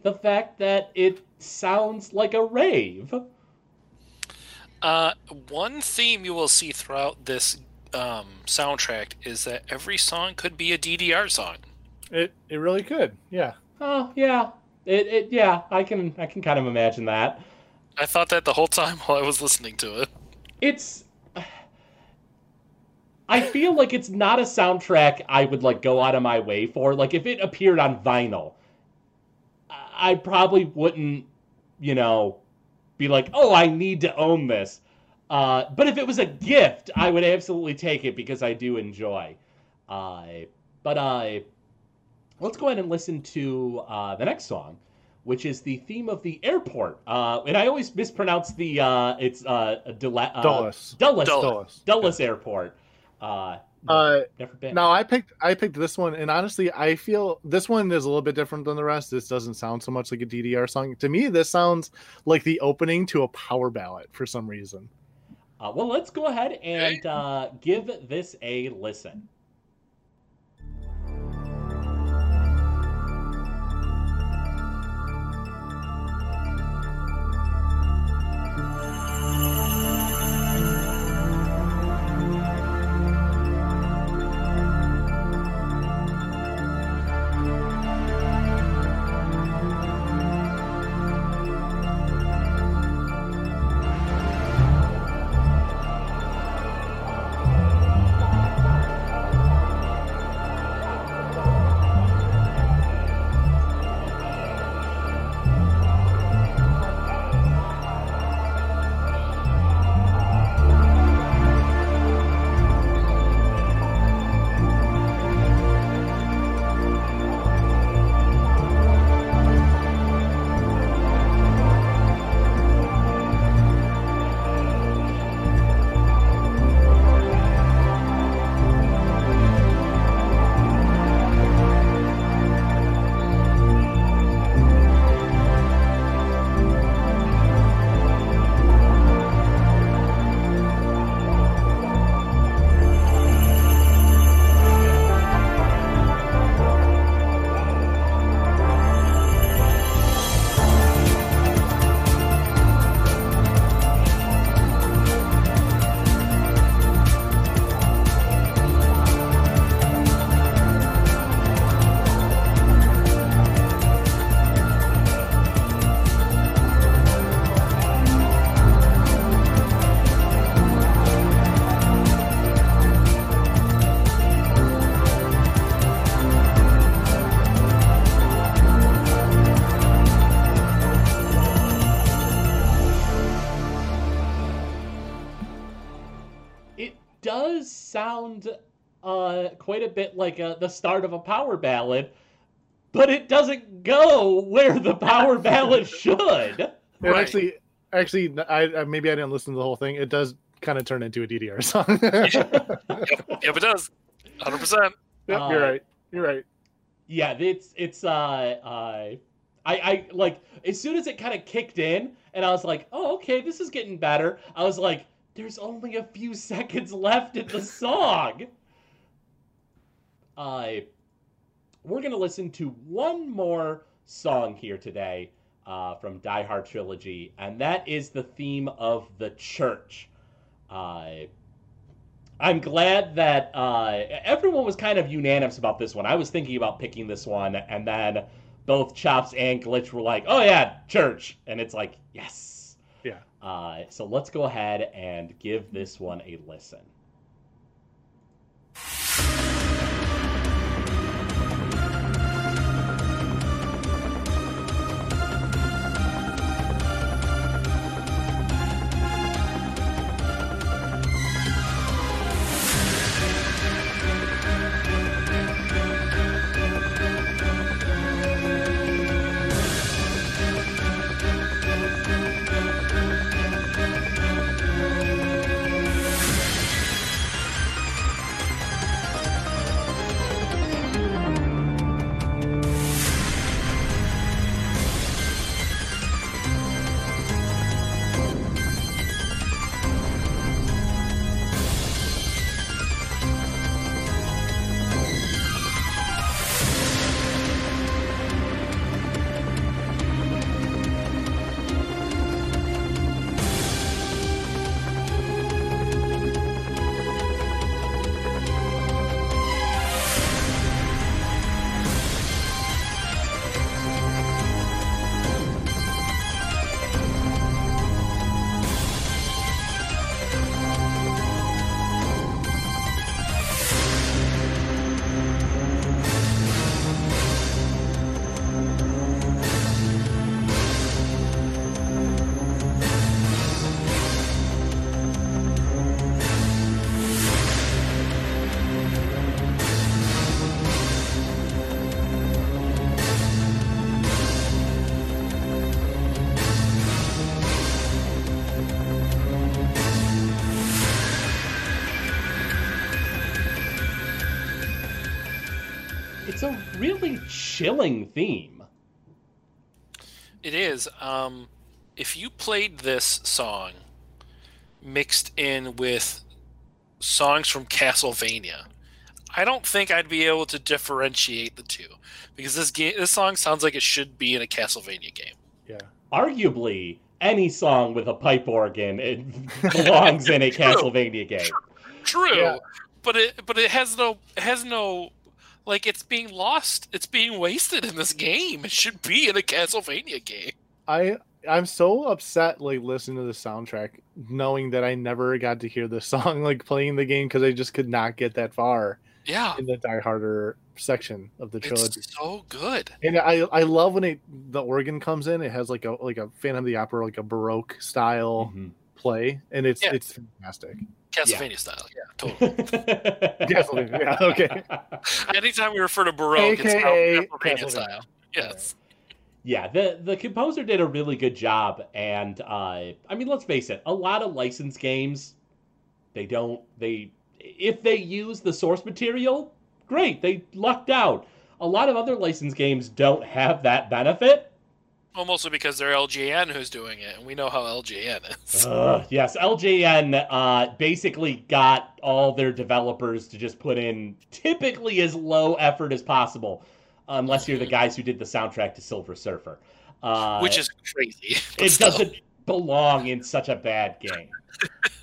The fact that it sounds like a rave. Uh, one theme you will see throughout this um, soundtrack is that every song could be a DDR song. It it really could. Yeah. Oh yeah, it, it yeah. I can I can kind of imagine that. I thought that the whole time while I was listening to it. It's. I feel like it's not a soundtrack I would like go out of my way for. Like if it appeared on vinyl, I I probably wouldn't, you know, be like, oh, I need to own this. Uh, but if it was a gift, I would absolutely take it because I do enjoy. Uh, but uh, let's go ahead and listen to uh, the next song, which is the theme of the airport. Uh, and I always mispronounce the uh, it's uh, Dula- uh, Dulles. Dulles, Dulles. Dulles. Dulles Airport. Uh. No, I picked I picked this one, and honestly, I feel this one is a little bit different than the rest. This doesn't sound so much like a DDR song to me. This sounds like the opening to a power ballad for some reason. Uh, well, let's go ahead and uh, give this a listen. Quite a bit like uh the start of a power ballad, but it doesn't go where the power ballad should. It Right. actually, actually, I, I maybe I didn't listen to the whole thing. It does kind of turn into a DDR song. yep, Yep, it does. 100%. Uh, you're right. You're right. Yeah, it's it's uh uh I I like as soon as it kind of kicked in and I was like, "Oh, okay, this is getting better." I was like, "There's only a few seconds left in the song." Uh we're going to listen to one more song here today uh, from Die Hard Trilogy, and that is the theme of the church. Uh, I'm glad that uh, everyone was kind of unanimous about this one. I was thinking about picking this one, and then both Chops and Glitch were like, "Oh yeah, church," and it's like, yes. Yeah. Uh, so let's go ahead and give this one a listen. Chilling theme. It is. Um, if you played this song mixed in with songs from Castlevania, I don't think I'd be able to differentiate the two because this game, this song sounds like it should be in a Castlevania game. Yeah. Arguably, any song with a pipe organ it belongs in a Castlevania game. True, Yeah. but it but it has no it has no like it's being lost. It's being wasted in this game. It should be in a Castlevania game. I I'm so upset like listening to the soundtrack, knowing that I never got to hear the song like playing the game because I just could not get that far Yeah, in the Die Harder section of the trilogy. it's so good. And I I love when it the organ comes in. It has like a like a Phantom of the Opera like a Baroque style Mhm. play, and it's Yeah. it's fantastic. Castlevania style. Castlevania, yeah, okay. Anytime we refer to Baroque, it's now AKA Castlevania Castlevania. style. Yes. Yeah, the the composer did a really good job, and uh, I mean, let's face it, a lot of licensed games, they don't they if they use the source material, great, they lucked out. A lot of other licensed games don't have that benefit. Well, mostly because they're LJN who's doing it, and we know how LJN is. Ugh, yes, LJN uh, basically got all their developers to just put in typically as low effort as possible, unless you're the guys who did the soundtrack to Silver Surfer, uh, which is crazy. it still. doesn't belong in such a bad game.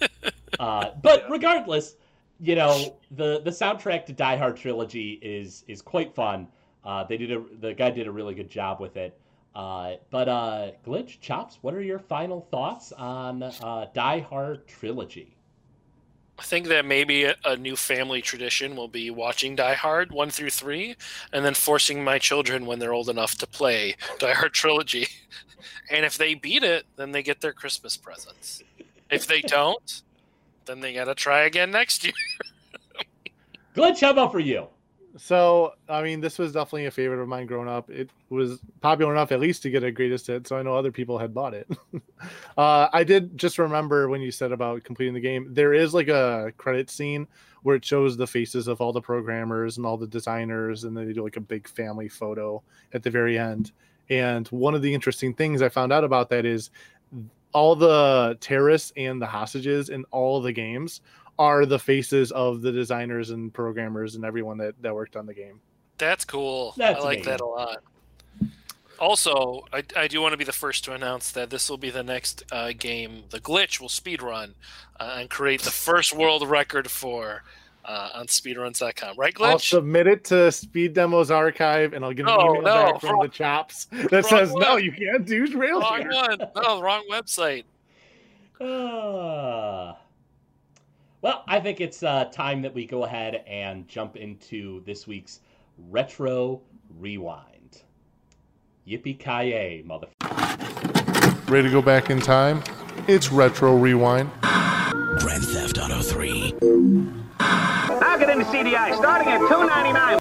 uh, but regardless, you know the the soundtrack to Die Hard trilogy is is quite fun. Uh, they did a the guy did a really good job with it. Uh, but uh, glitch chops, what are your final thoughts on uh, Die Hard trilogy? I think that maybe a, a new family tradition will be watching Die Hard one through three, and then forcing my children when they're old enough to play Die Hard trilogy. And if they beat it, then they get their Christmas presents. If they don't, then they gotta try again next year. Glitch, how about for you? So, I mean, this was definitely a favorite of mine growing up. It was popular enough, at least, to get a greatest hit. So I know other people had bought it. uh, I did just remember when you said about completing the game. There is like a credit scene where it shows the faces of all the programmers and all the designers, and they do like a big family photo at the very end. And one of the interesting things I found out about that is all the terrorists and the hostages in all the games are the faces of the designers and programmers and everyone that, that worked on the game. That's cool. That's I like amazing. that a lot. Also, I, I do want to be the first to announce that this will be the next uh, game. The Glitch will speedrun uh, and create the first world record for uh, on speedruns.com. Right, Glitch? I'll submit it to Speed Demos Archive and I'll get an No, email no, back from wrong- the chops that wrong says, no, you can't do rail wrong here." one. No, wrong website. Uh, well, I think it's uh, time that we go ahead and jump into this week's Retro Rewind. Yippee ki mother. Ready to go back in time? It's Retro Rewind. Grand Theft Auto 3. Now get into CDI, starting at two ninety nine.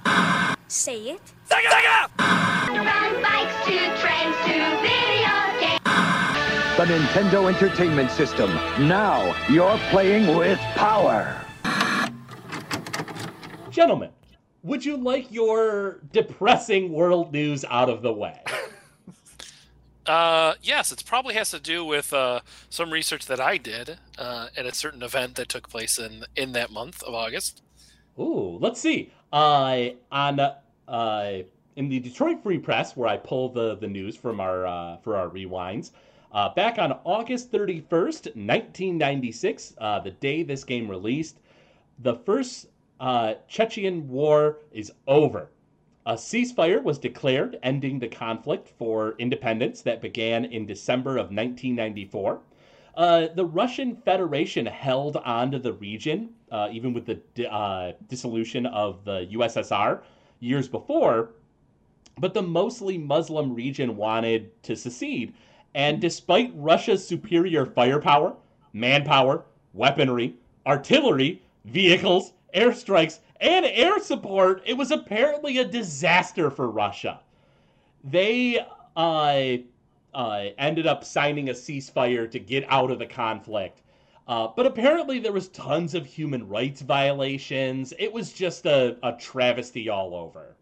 Say it. From bikes to trains to video games. The Nintendo Entertainment System. Now you're playing with power. Gentlemen, would you like your depressing world news out of the way? Uh, yes, it probably has to do with uh, some research that I did uh, at a certain event that took place in in that month of August. Ooh, let's see. Uh, on uh, in the Detroit Free Press, where I pull the the news from our uh, for our rewinds, uh, back on August thirty first, nineteen ninety six, uh, the day this game released, the first uh, Chechen war is over. A ceasefire was declared, ending the conflict for independence that began in December of 1994. Uh, the Russian Federation held on to the region, uh, even with the uh, dissolution of the USSR years before. But the mostly Muslim region wanted to secede. And despite Russia's superior firepower, manpower, weaponry, artillery, vehicles, airstrikes, and air support, it was apparently a disaster for Russia. They uh, uh, ended up signing a ceasefire to get out of the conflict. Uh, but apparently, there was tons of human rights violations. It was just a, a travesty all over.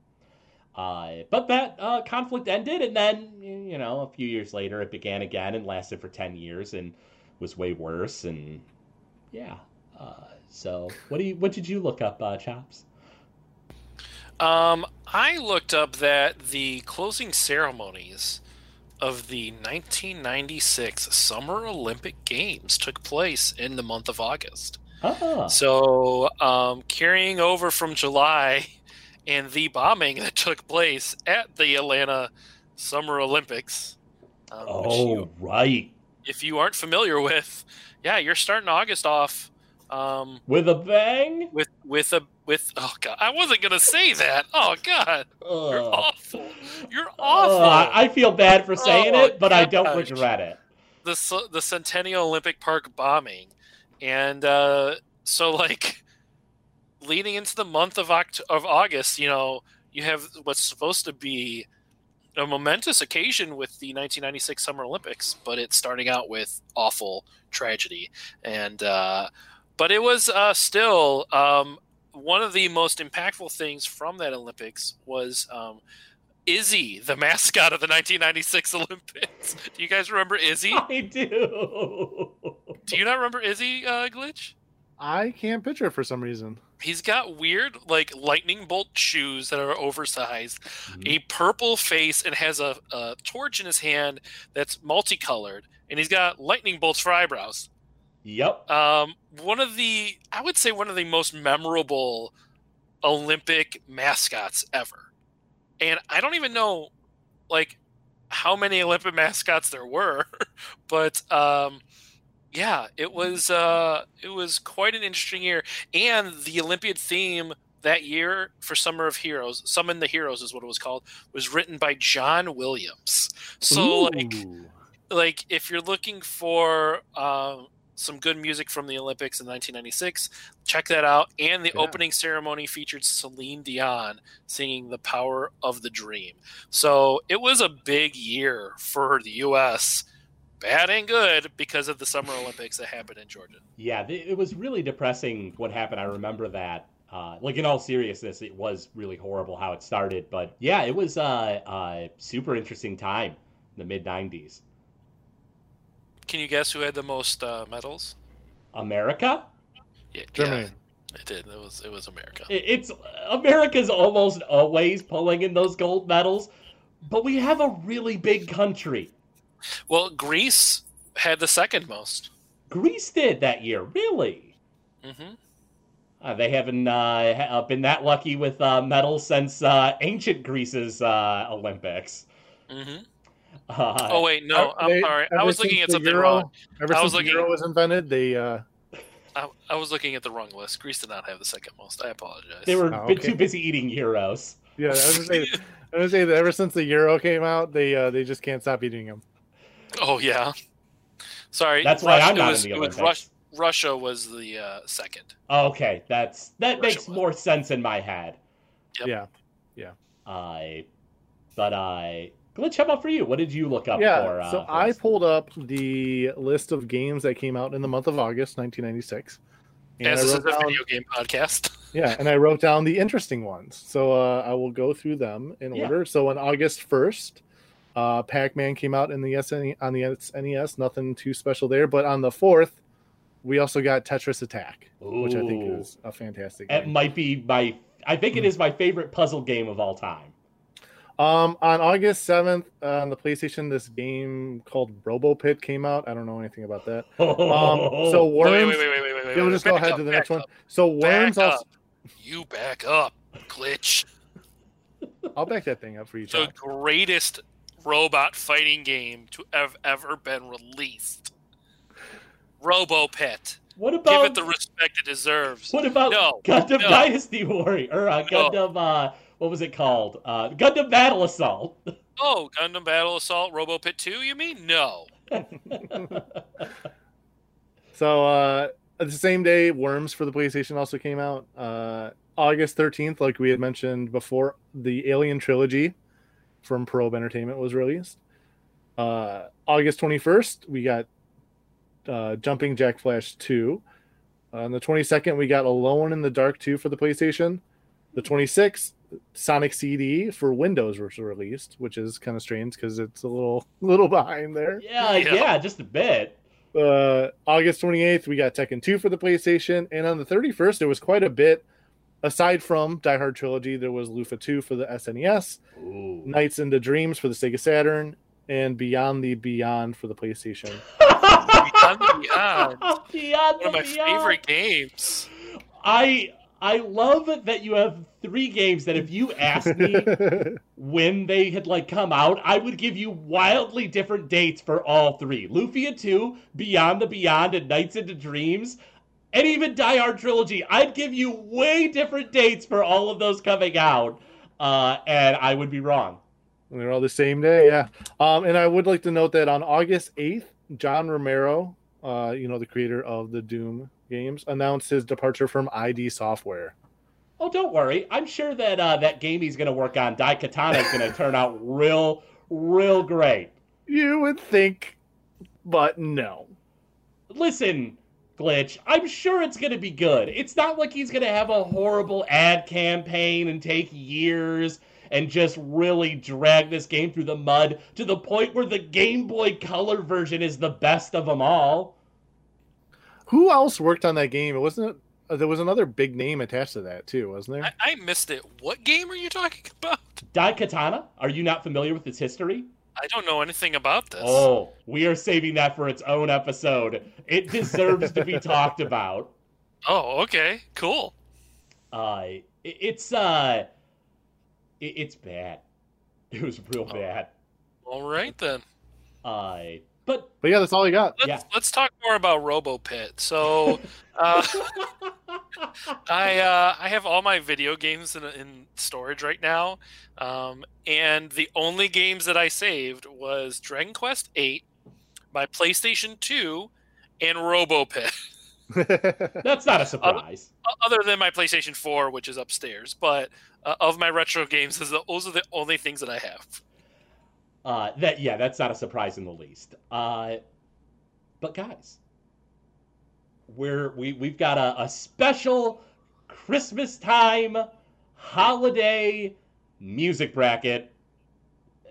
Uh, but that uh, conflict ended, and then you know a few years later it began again and lasted for ten years and was way worse. And yeah, uh, so what do you what did you look up, uh, Chops? Um, I looked up that the closing ceremonies of the 1996 Summer Olympic Games took place in the month of August. Ah, So, um, carrying over from July and the bombing that took place at the Atlanta Summer Olympics. Um, oh you- right, if you aren't familiar with, yeah, you're starting August off um, with a bang. with with a with. Oh god, I wasn't gonna say that. Oh god, you're awful. You're awful. I feel bad for saying Oh, it, but I don't regret it. the the Centennial Olympic Park bombing, and uh, so like leading into the month of Oct- of August, you know, you have what's supposed to be a momentous occasion with the 1996 Summer Olympics, but it's starting out with awful tragedy, and uh, but it was uh, still um, one of the most impactful things from that Olympics was. Um, Izzy, the mascot of the 1996 Olympics. Do you guys remember Izzy? I do. Do you not remember Izzy uh, glitch? I can't picture it for some reason. He's got weird, like lightning bolt shoes that are oversized, Mhm. a purple face, and has a, a torch in his hand that's multicolored, and he's got lightning bolts for eyebrows. Yep. Um, one of the, I would say, one of the most memorable Olympic mascots ever. And I don't even know, like, how many Olympic mascots there were, but um, yeah, it was uh, it was quite an interesting year. And the Olympiad theme that year for Summer of Heroes, Summon the Heroes is what it was called, was written by John Williams. So like Ooh. like if you're looking for um, some good music from the Olympics in 1996, check that out. And the Yeah. opening ceremony featured Celine Dion singing "The Power of the Dream." So it was a big year for the U.S. Bad and good because of the Summer Olympics that happened in Georgia. Yeah, it was really depressing what happened. I remember that. Uh, like in all seriousness, it was really horrible how it started. But yeah, it was uh, uh, super interesting time in the mid '90s. Can you guess who had the most uh, medals? America. Yeah, Germany. yeah, it did. It was it was America. It's America's almost always pulling in those gold medals, but we have a really big country. Well, Greece had the second most. Greece did that year, really. hmm Uh, they haven't uh, been that lucky with uh, medals since uh, ancient Greece's uh, Olympics. hmm Uh, Oh wait, no, I'm They- sorry. I was looking at the something Euro- wrong. Ever I since was the looking- euro was invented, they uh, I, I was looking at the wrong list. Greece did not have the second most. I apologize. They were Oh, okay. too busy eating euros. yeah. I was gonna say, I was gonna say that ever since the euro came out, they uh, they just can't stop eating them. Oh yeah. Sorry. That's why I'm not was, in the Olympics. Rus- Russia was the uh, second. Okay, that's that Russia makes won. more sense in my head. Yep. Yeah. I, but I glitch. How about for you? What did you look up yeah. for? Uh, so for I pulled up the list of games that came out in the month of August, 1996. And As this is wrote a down- video game podcast. Yeah, and I wrote down the interesting ones. So uh, I will go through them in Yeah. order. So on August 1st, uh, Pac-Man came out in the SNE on the SNES. Nothing too special there. But on the 4th, we also got Tetris Attack, which I think is a fantastic It game. might be my. I think it is my favorite puzzle game of all time. Um, on August 7th, uh, on the PlayStation, this game called Robo Pit came out. I don't know anything about that. Um, so Wait, Worms. wait, wait, wait, wait, wait, wait. Yeah, we'll just go ahead up, to the next one. up. So Worms Back also. You back up, glitch. I'll back that thing up for you. The greatest robot fighting game to have ever been released. Robo Pit. what Give it the respect it deserves. what about No, Gundam no. Dynasty Warrior or uh, No. Gundam? Uh, what was it called? Uh, Gundam Battle Assault. Oh, Gundam Battle Assault Robo Pit 2, you mean? No. So uh the same day, Worms for the PlayStation also came out. Uh August 13th, like we had mentioned before, the Alien trilogy from Probe Entertainment was released. Uh August 21st, we got uh Jumping Jack Flash 2. On the 22nd, we got Alone in the Dark 2 for the PlayStation. The 26th, Sonic CD for Windows was released, which is kind of strange because it's a little little behind there. Yeah, Yeah. yeah, just a bit. Uh, August 28th, we got Tekken 2 for the PlayStation, and on the 31st, there was quite a bit. Aside from Die Hard Trilogy, there was Lufia 2 for the SNES, Ooh. Nights into Dreams for the Sega Saturn, and Beyond the Beyond for the PlayStation. Beyond the Beyond. Beyond One of my Beyond. favorite games. I I love that you have three games that if you asked me when they had like come out, I would give you wildly different dates for all three. Lufia 2, Beyond the Beyond, and Nights into Dreams, and even Die Hard Trilogy. I'd give you way different dates for all of those coming out. Uh, and I would be wrong. They're all the same day, yeah. Um, and I would like to note that on August 8th, John Romero, uh, you know, the creator of the Doom games, announced his departure from ID Software. Oh, don't worry. I'm sure that uh, that game he's going to work on, Daikatana, is going to turn out real, real great. You would think, but no. listen, Glitch, I'm sure it's going to be good. It's not like he's going to have a horrible ad campaign and take years and just really drag this game through the mud to the point where the Game Boy Color version is the best of them all. Who else worked on that game? It wasn't. Uh, there was another big name attached to that too, wasn't there? I, I missed it. What game are you talking about? Daikatana, are you not familiar with its history? I don't know anything about this. Oh, we are saving that for its own episode. It deserves to be talked about. Oh, okay, cool. Uh, it- it's uh, it- it's bad. It was real bad. All right then. Uh, but But yeah, that's all I got. Let's, Yeah. let's talk more about RoboPit. So, uh, I uh, I have all my video games in, in storage right now, um, and the only games that I saved was Dragon Quest Eight, my PlayStation Two, and RoboPit. that's not a surprise. Other than my PlayStation Four, which is upstairs, but uh, of my retro games, those are the- those are the only things that I have. Uh, that yeah, that's not a surprise in the least. Uh, but guys, we're we we've got a, a special Christmas time holiday music bracket, uh,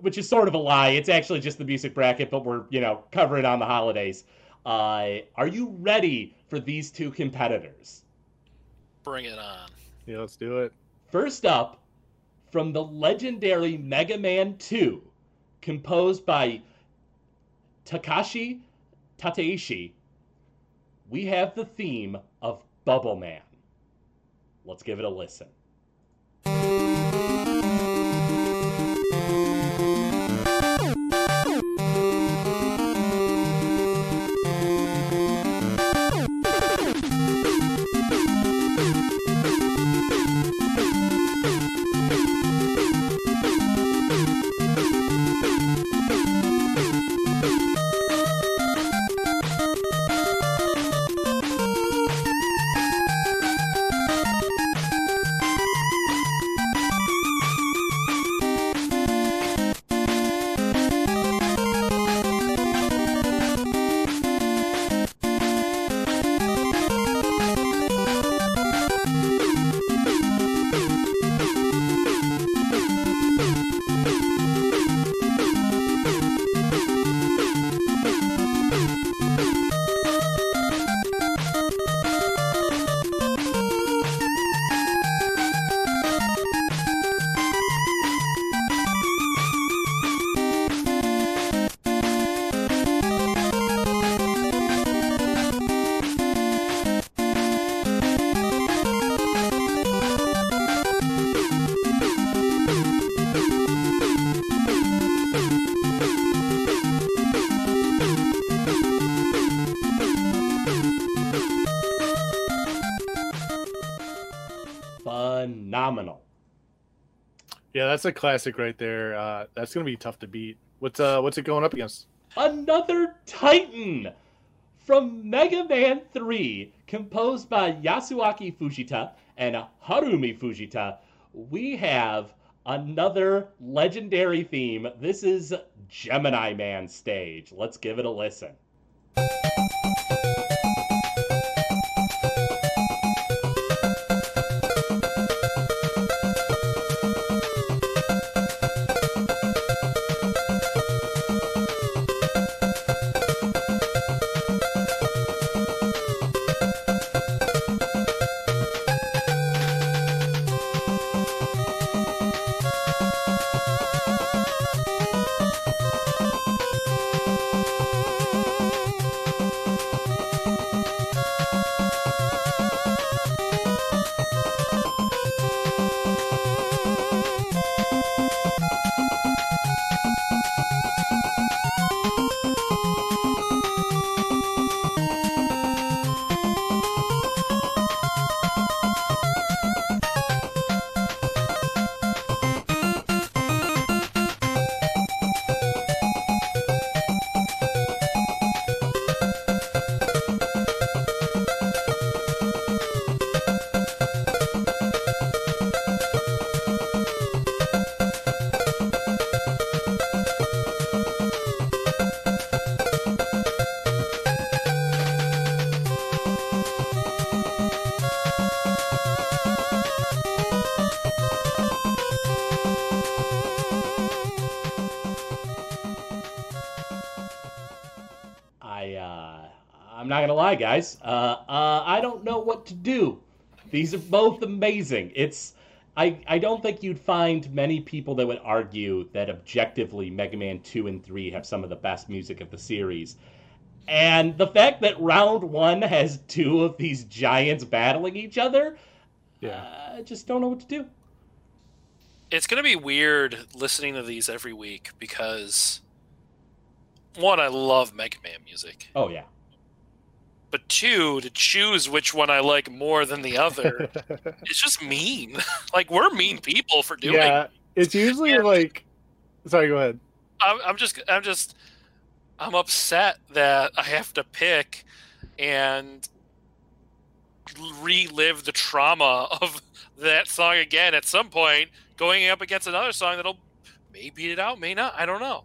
which is sort of a lie. It's actually just the music bracket, but we're you know covering on the holidays. Uh, are you ready for these two competitors? Bring it on. yeah, let's do it. First up, from the legendary Mega Man 2, composed by Takashi Tateishi, we have the theme of Bubble Man. Let's give it a listen. That's a classic right there. Uh, that's gonna be tough to beat. What's uh, what's it going up against? Another Titan from Mega Man 3, composed by Yasuaki Fujita and Harumi Fujita. We have another legendary theme. This is Gemini Man stage. Let's give it a listen. Guys. Uh, uh, I don't know what to do. These are both amazing. It's I, I don't think you'd find many people that would argue that objectively Mega Man 2 and 3 have some of the best music of the series. And the fact that round one has two of these giants battling each other, Yeah. I just don't know what to do. It's going to be weird listening to these every week because one, I love Mega Man music, Oh, yeah. But two, to choose which one I like more than the other, it's just mean. like we're mean people for doing. yeah. It's usually like. Sorry, go ahead. I'm, I'm just, I'm just, I'm upset that I have to pick and relive the trauma of that song again at some point, going up against another song that'll may beat it out, may not. I don't know.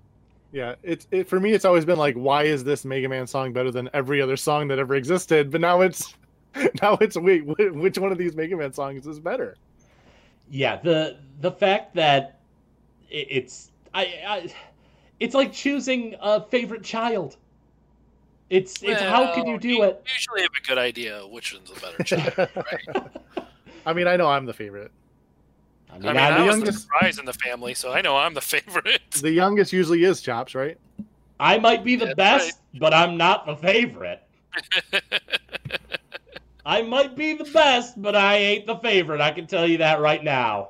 Yeah, it's it for me. It's always been like, why is this Mega Man song better than every other song that ever existed? But now it's now it's wait, which one of these Mega Man songs is better? Yeah, the the fact that it, it's I, I it's like choosing a favorite child. It's it's how can you Well, do it? Usually have a good idea which one's a better child. right? I mean, I know I'm the favorite. I I mean, mean, I, I was the youngest- surprise in the family, so I know I'm the favorite. The youngest usually is Chops, right? I might be the That's best, but I'm not the favorite. I might be the best, but I ain't the favorite. I can tell you that right now.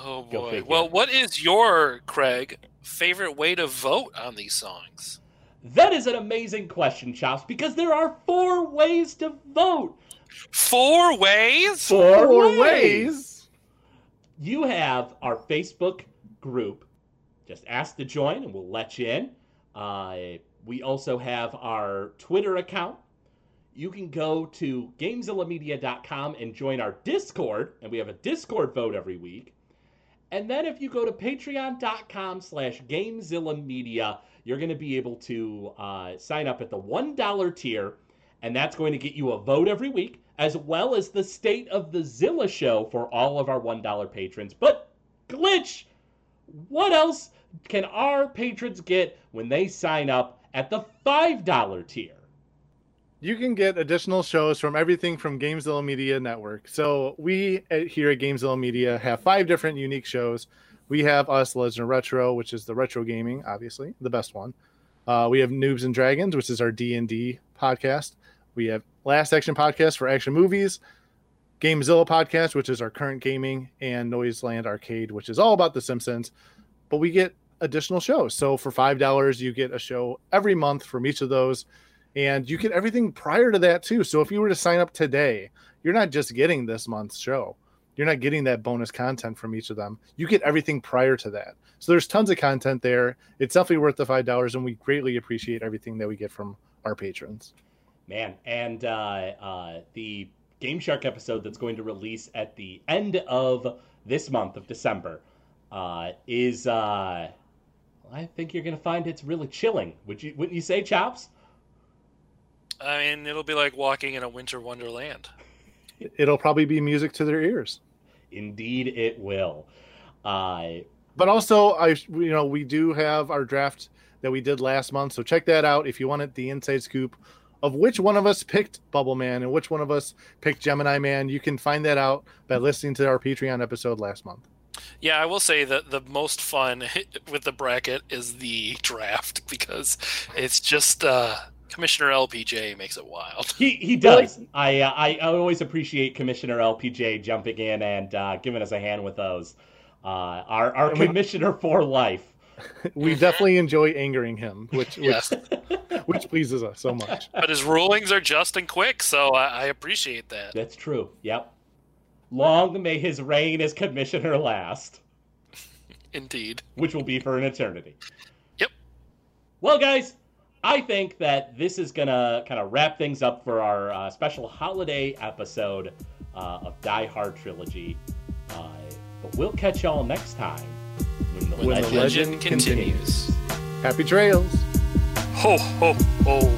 oh Go boy. Well, what is your Craig favorite way to vote on these songs? That is an amazing question, Chops, because there are four ways to vote. Four ways. Four, Four ways. ways. You have our Facebook group. Just ask to join, and we'll let you in. Uh, we also have our Twitter account. You can go to GameZillaMedia.com and join our Discord, and we have a Discord vote every week. And then if you go to patreon.com slash GameZillaMedia, you're going to be able to uh, sign up at the $1 tier, and that's going to get you a vote every week, as well as the State of the Zilla show for all of our $1 patrons. But, Glitch, what else can our patrons get when they sign up at the $5 tier? You can get additional shows from everything from Gamezilla Media Network. So we here at Gamezilla Media have five different unique shows. We have us Legend of Retro, which is the retro gaming, obviously the best one. Uh, we have Noobs and Dragons, which is our D and D podcast. We have Last Action Podcast for action movies, Gamezilla Podcast, which is our current gaming, and Noiseland Arcade, which is all about The Simpsons. But we get additional shows. So for five dollars, you get a show every month from each of those, and you get everything prior to that too. So if you were to sign up today, you're not just getting this month's show. You're not getting that bonus content from each of them. You get everything prior to that. So there's tons of content there. It's definitely worth the five dollars, and we greatly appreciate everything that we get from our patrons. Man, and uh, uh, the Game Shark episode that's going to release at the end of this month of December uh, is. Uh, I think you're going to find it's really chilling. Would you? Wouldn't you say, Chops? I mean, it'll be like walking in a winter wonderland. It'll probably be music to their ears. Indeed, it will. Uh, But also, I you know we do have our draft that we did last month, so check that out if you wanted the inside scoop of which one of us picked Bubble Man and which one of us picked Gemini Man. You can find that out by listening to our Patreon episode last month. Yeah, I will say that the most fun with the bracket is the draft because it's just uh, Commissioner LPJ makes it wild. he he does. I, uh, I I always appreciate Commissioner LPJ jumping in and uh, giving us a hand with those. Uh, our our commissioner for life. We definitely enjoy angering him, which which, which pleases us so much. But his rulings are just and quick, so I, I appreciate that. That's true. Yep. Long may his reign as commissioner last, Indeed. which will be for an eternity. Yep. Well, guys, I think that this is gonna kind of wrap things up for our uh, special holiday episode uh, of Die Hard trilogy. Uh, but we'll catch y'all next time when the When the legend, legend Legend continues. Happy trails. Ho, ho, ho.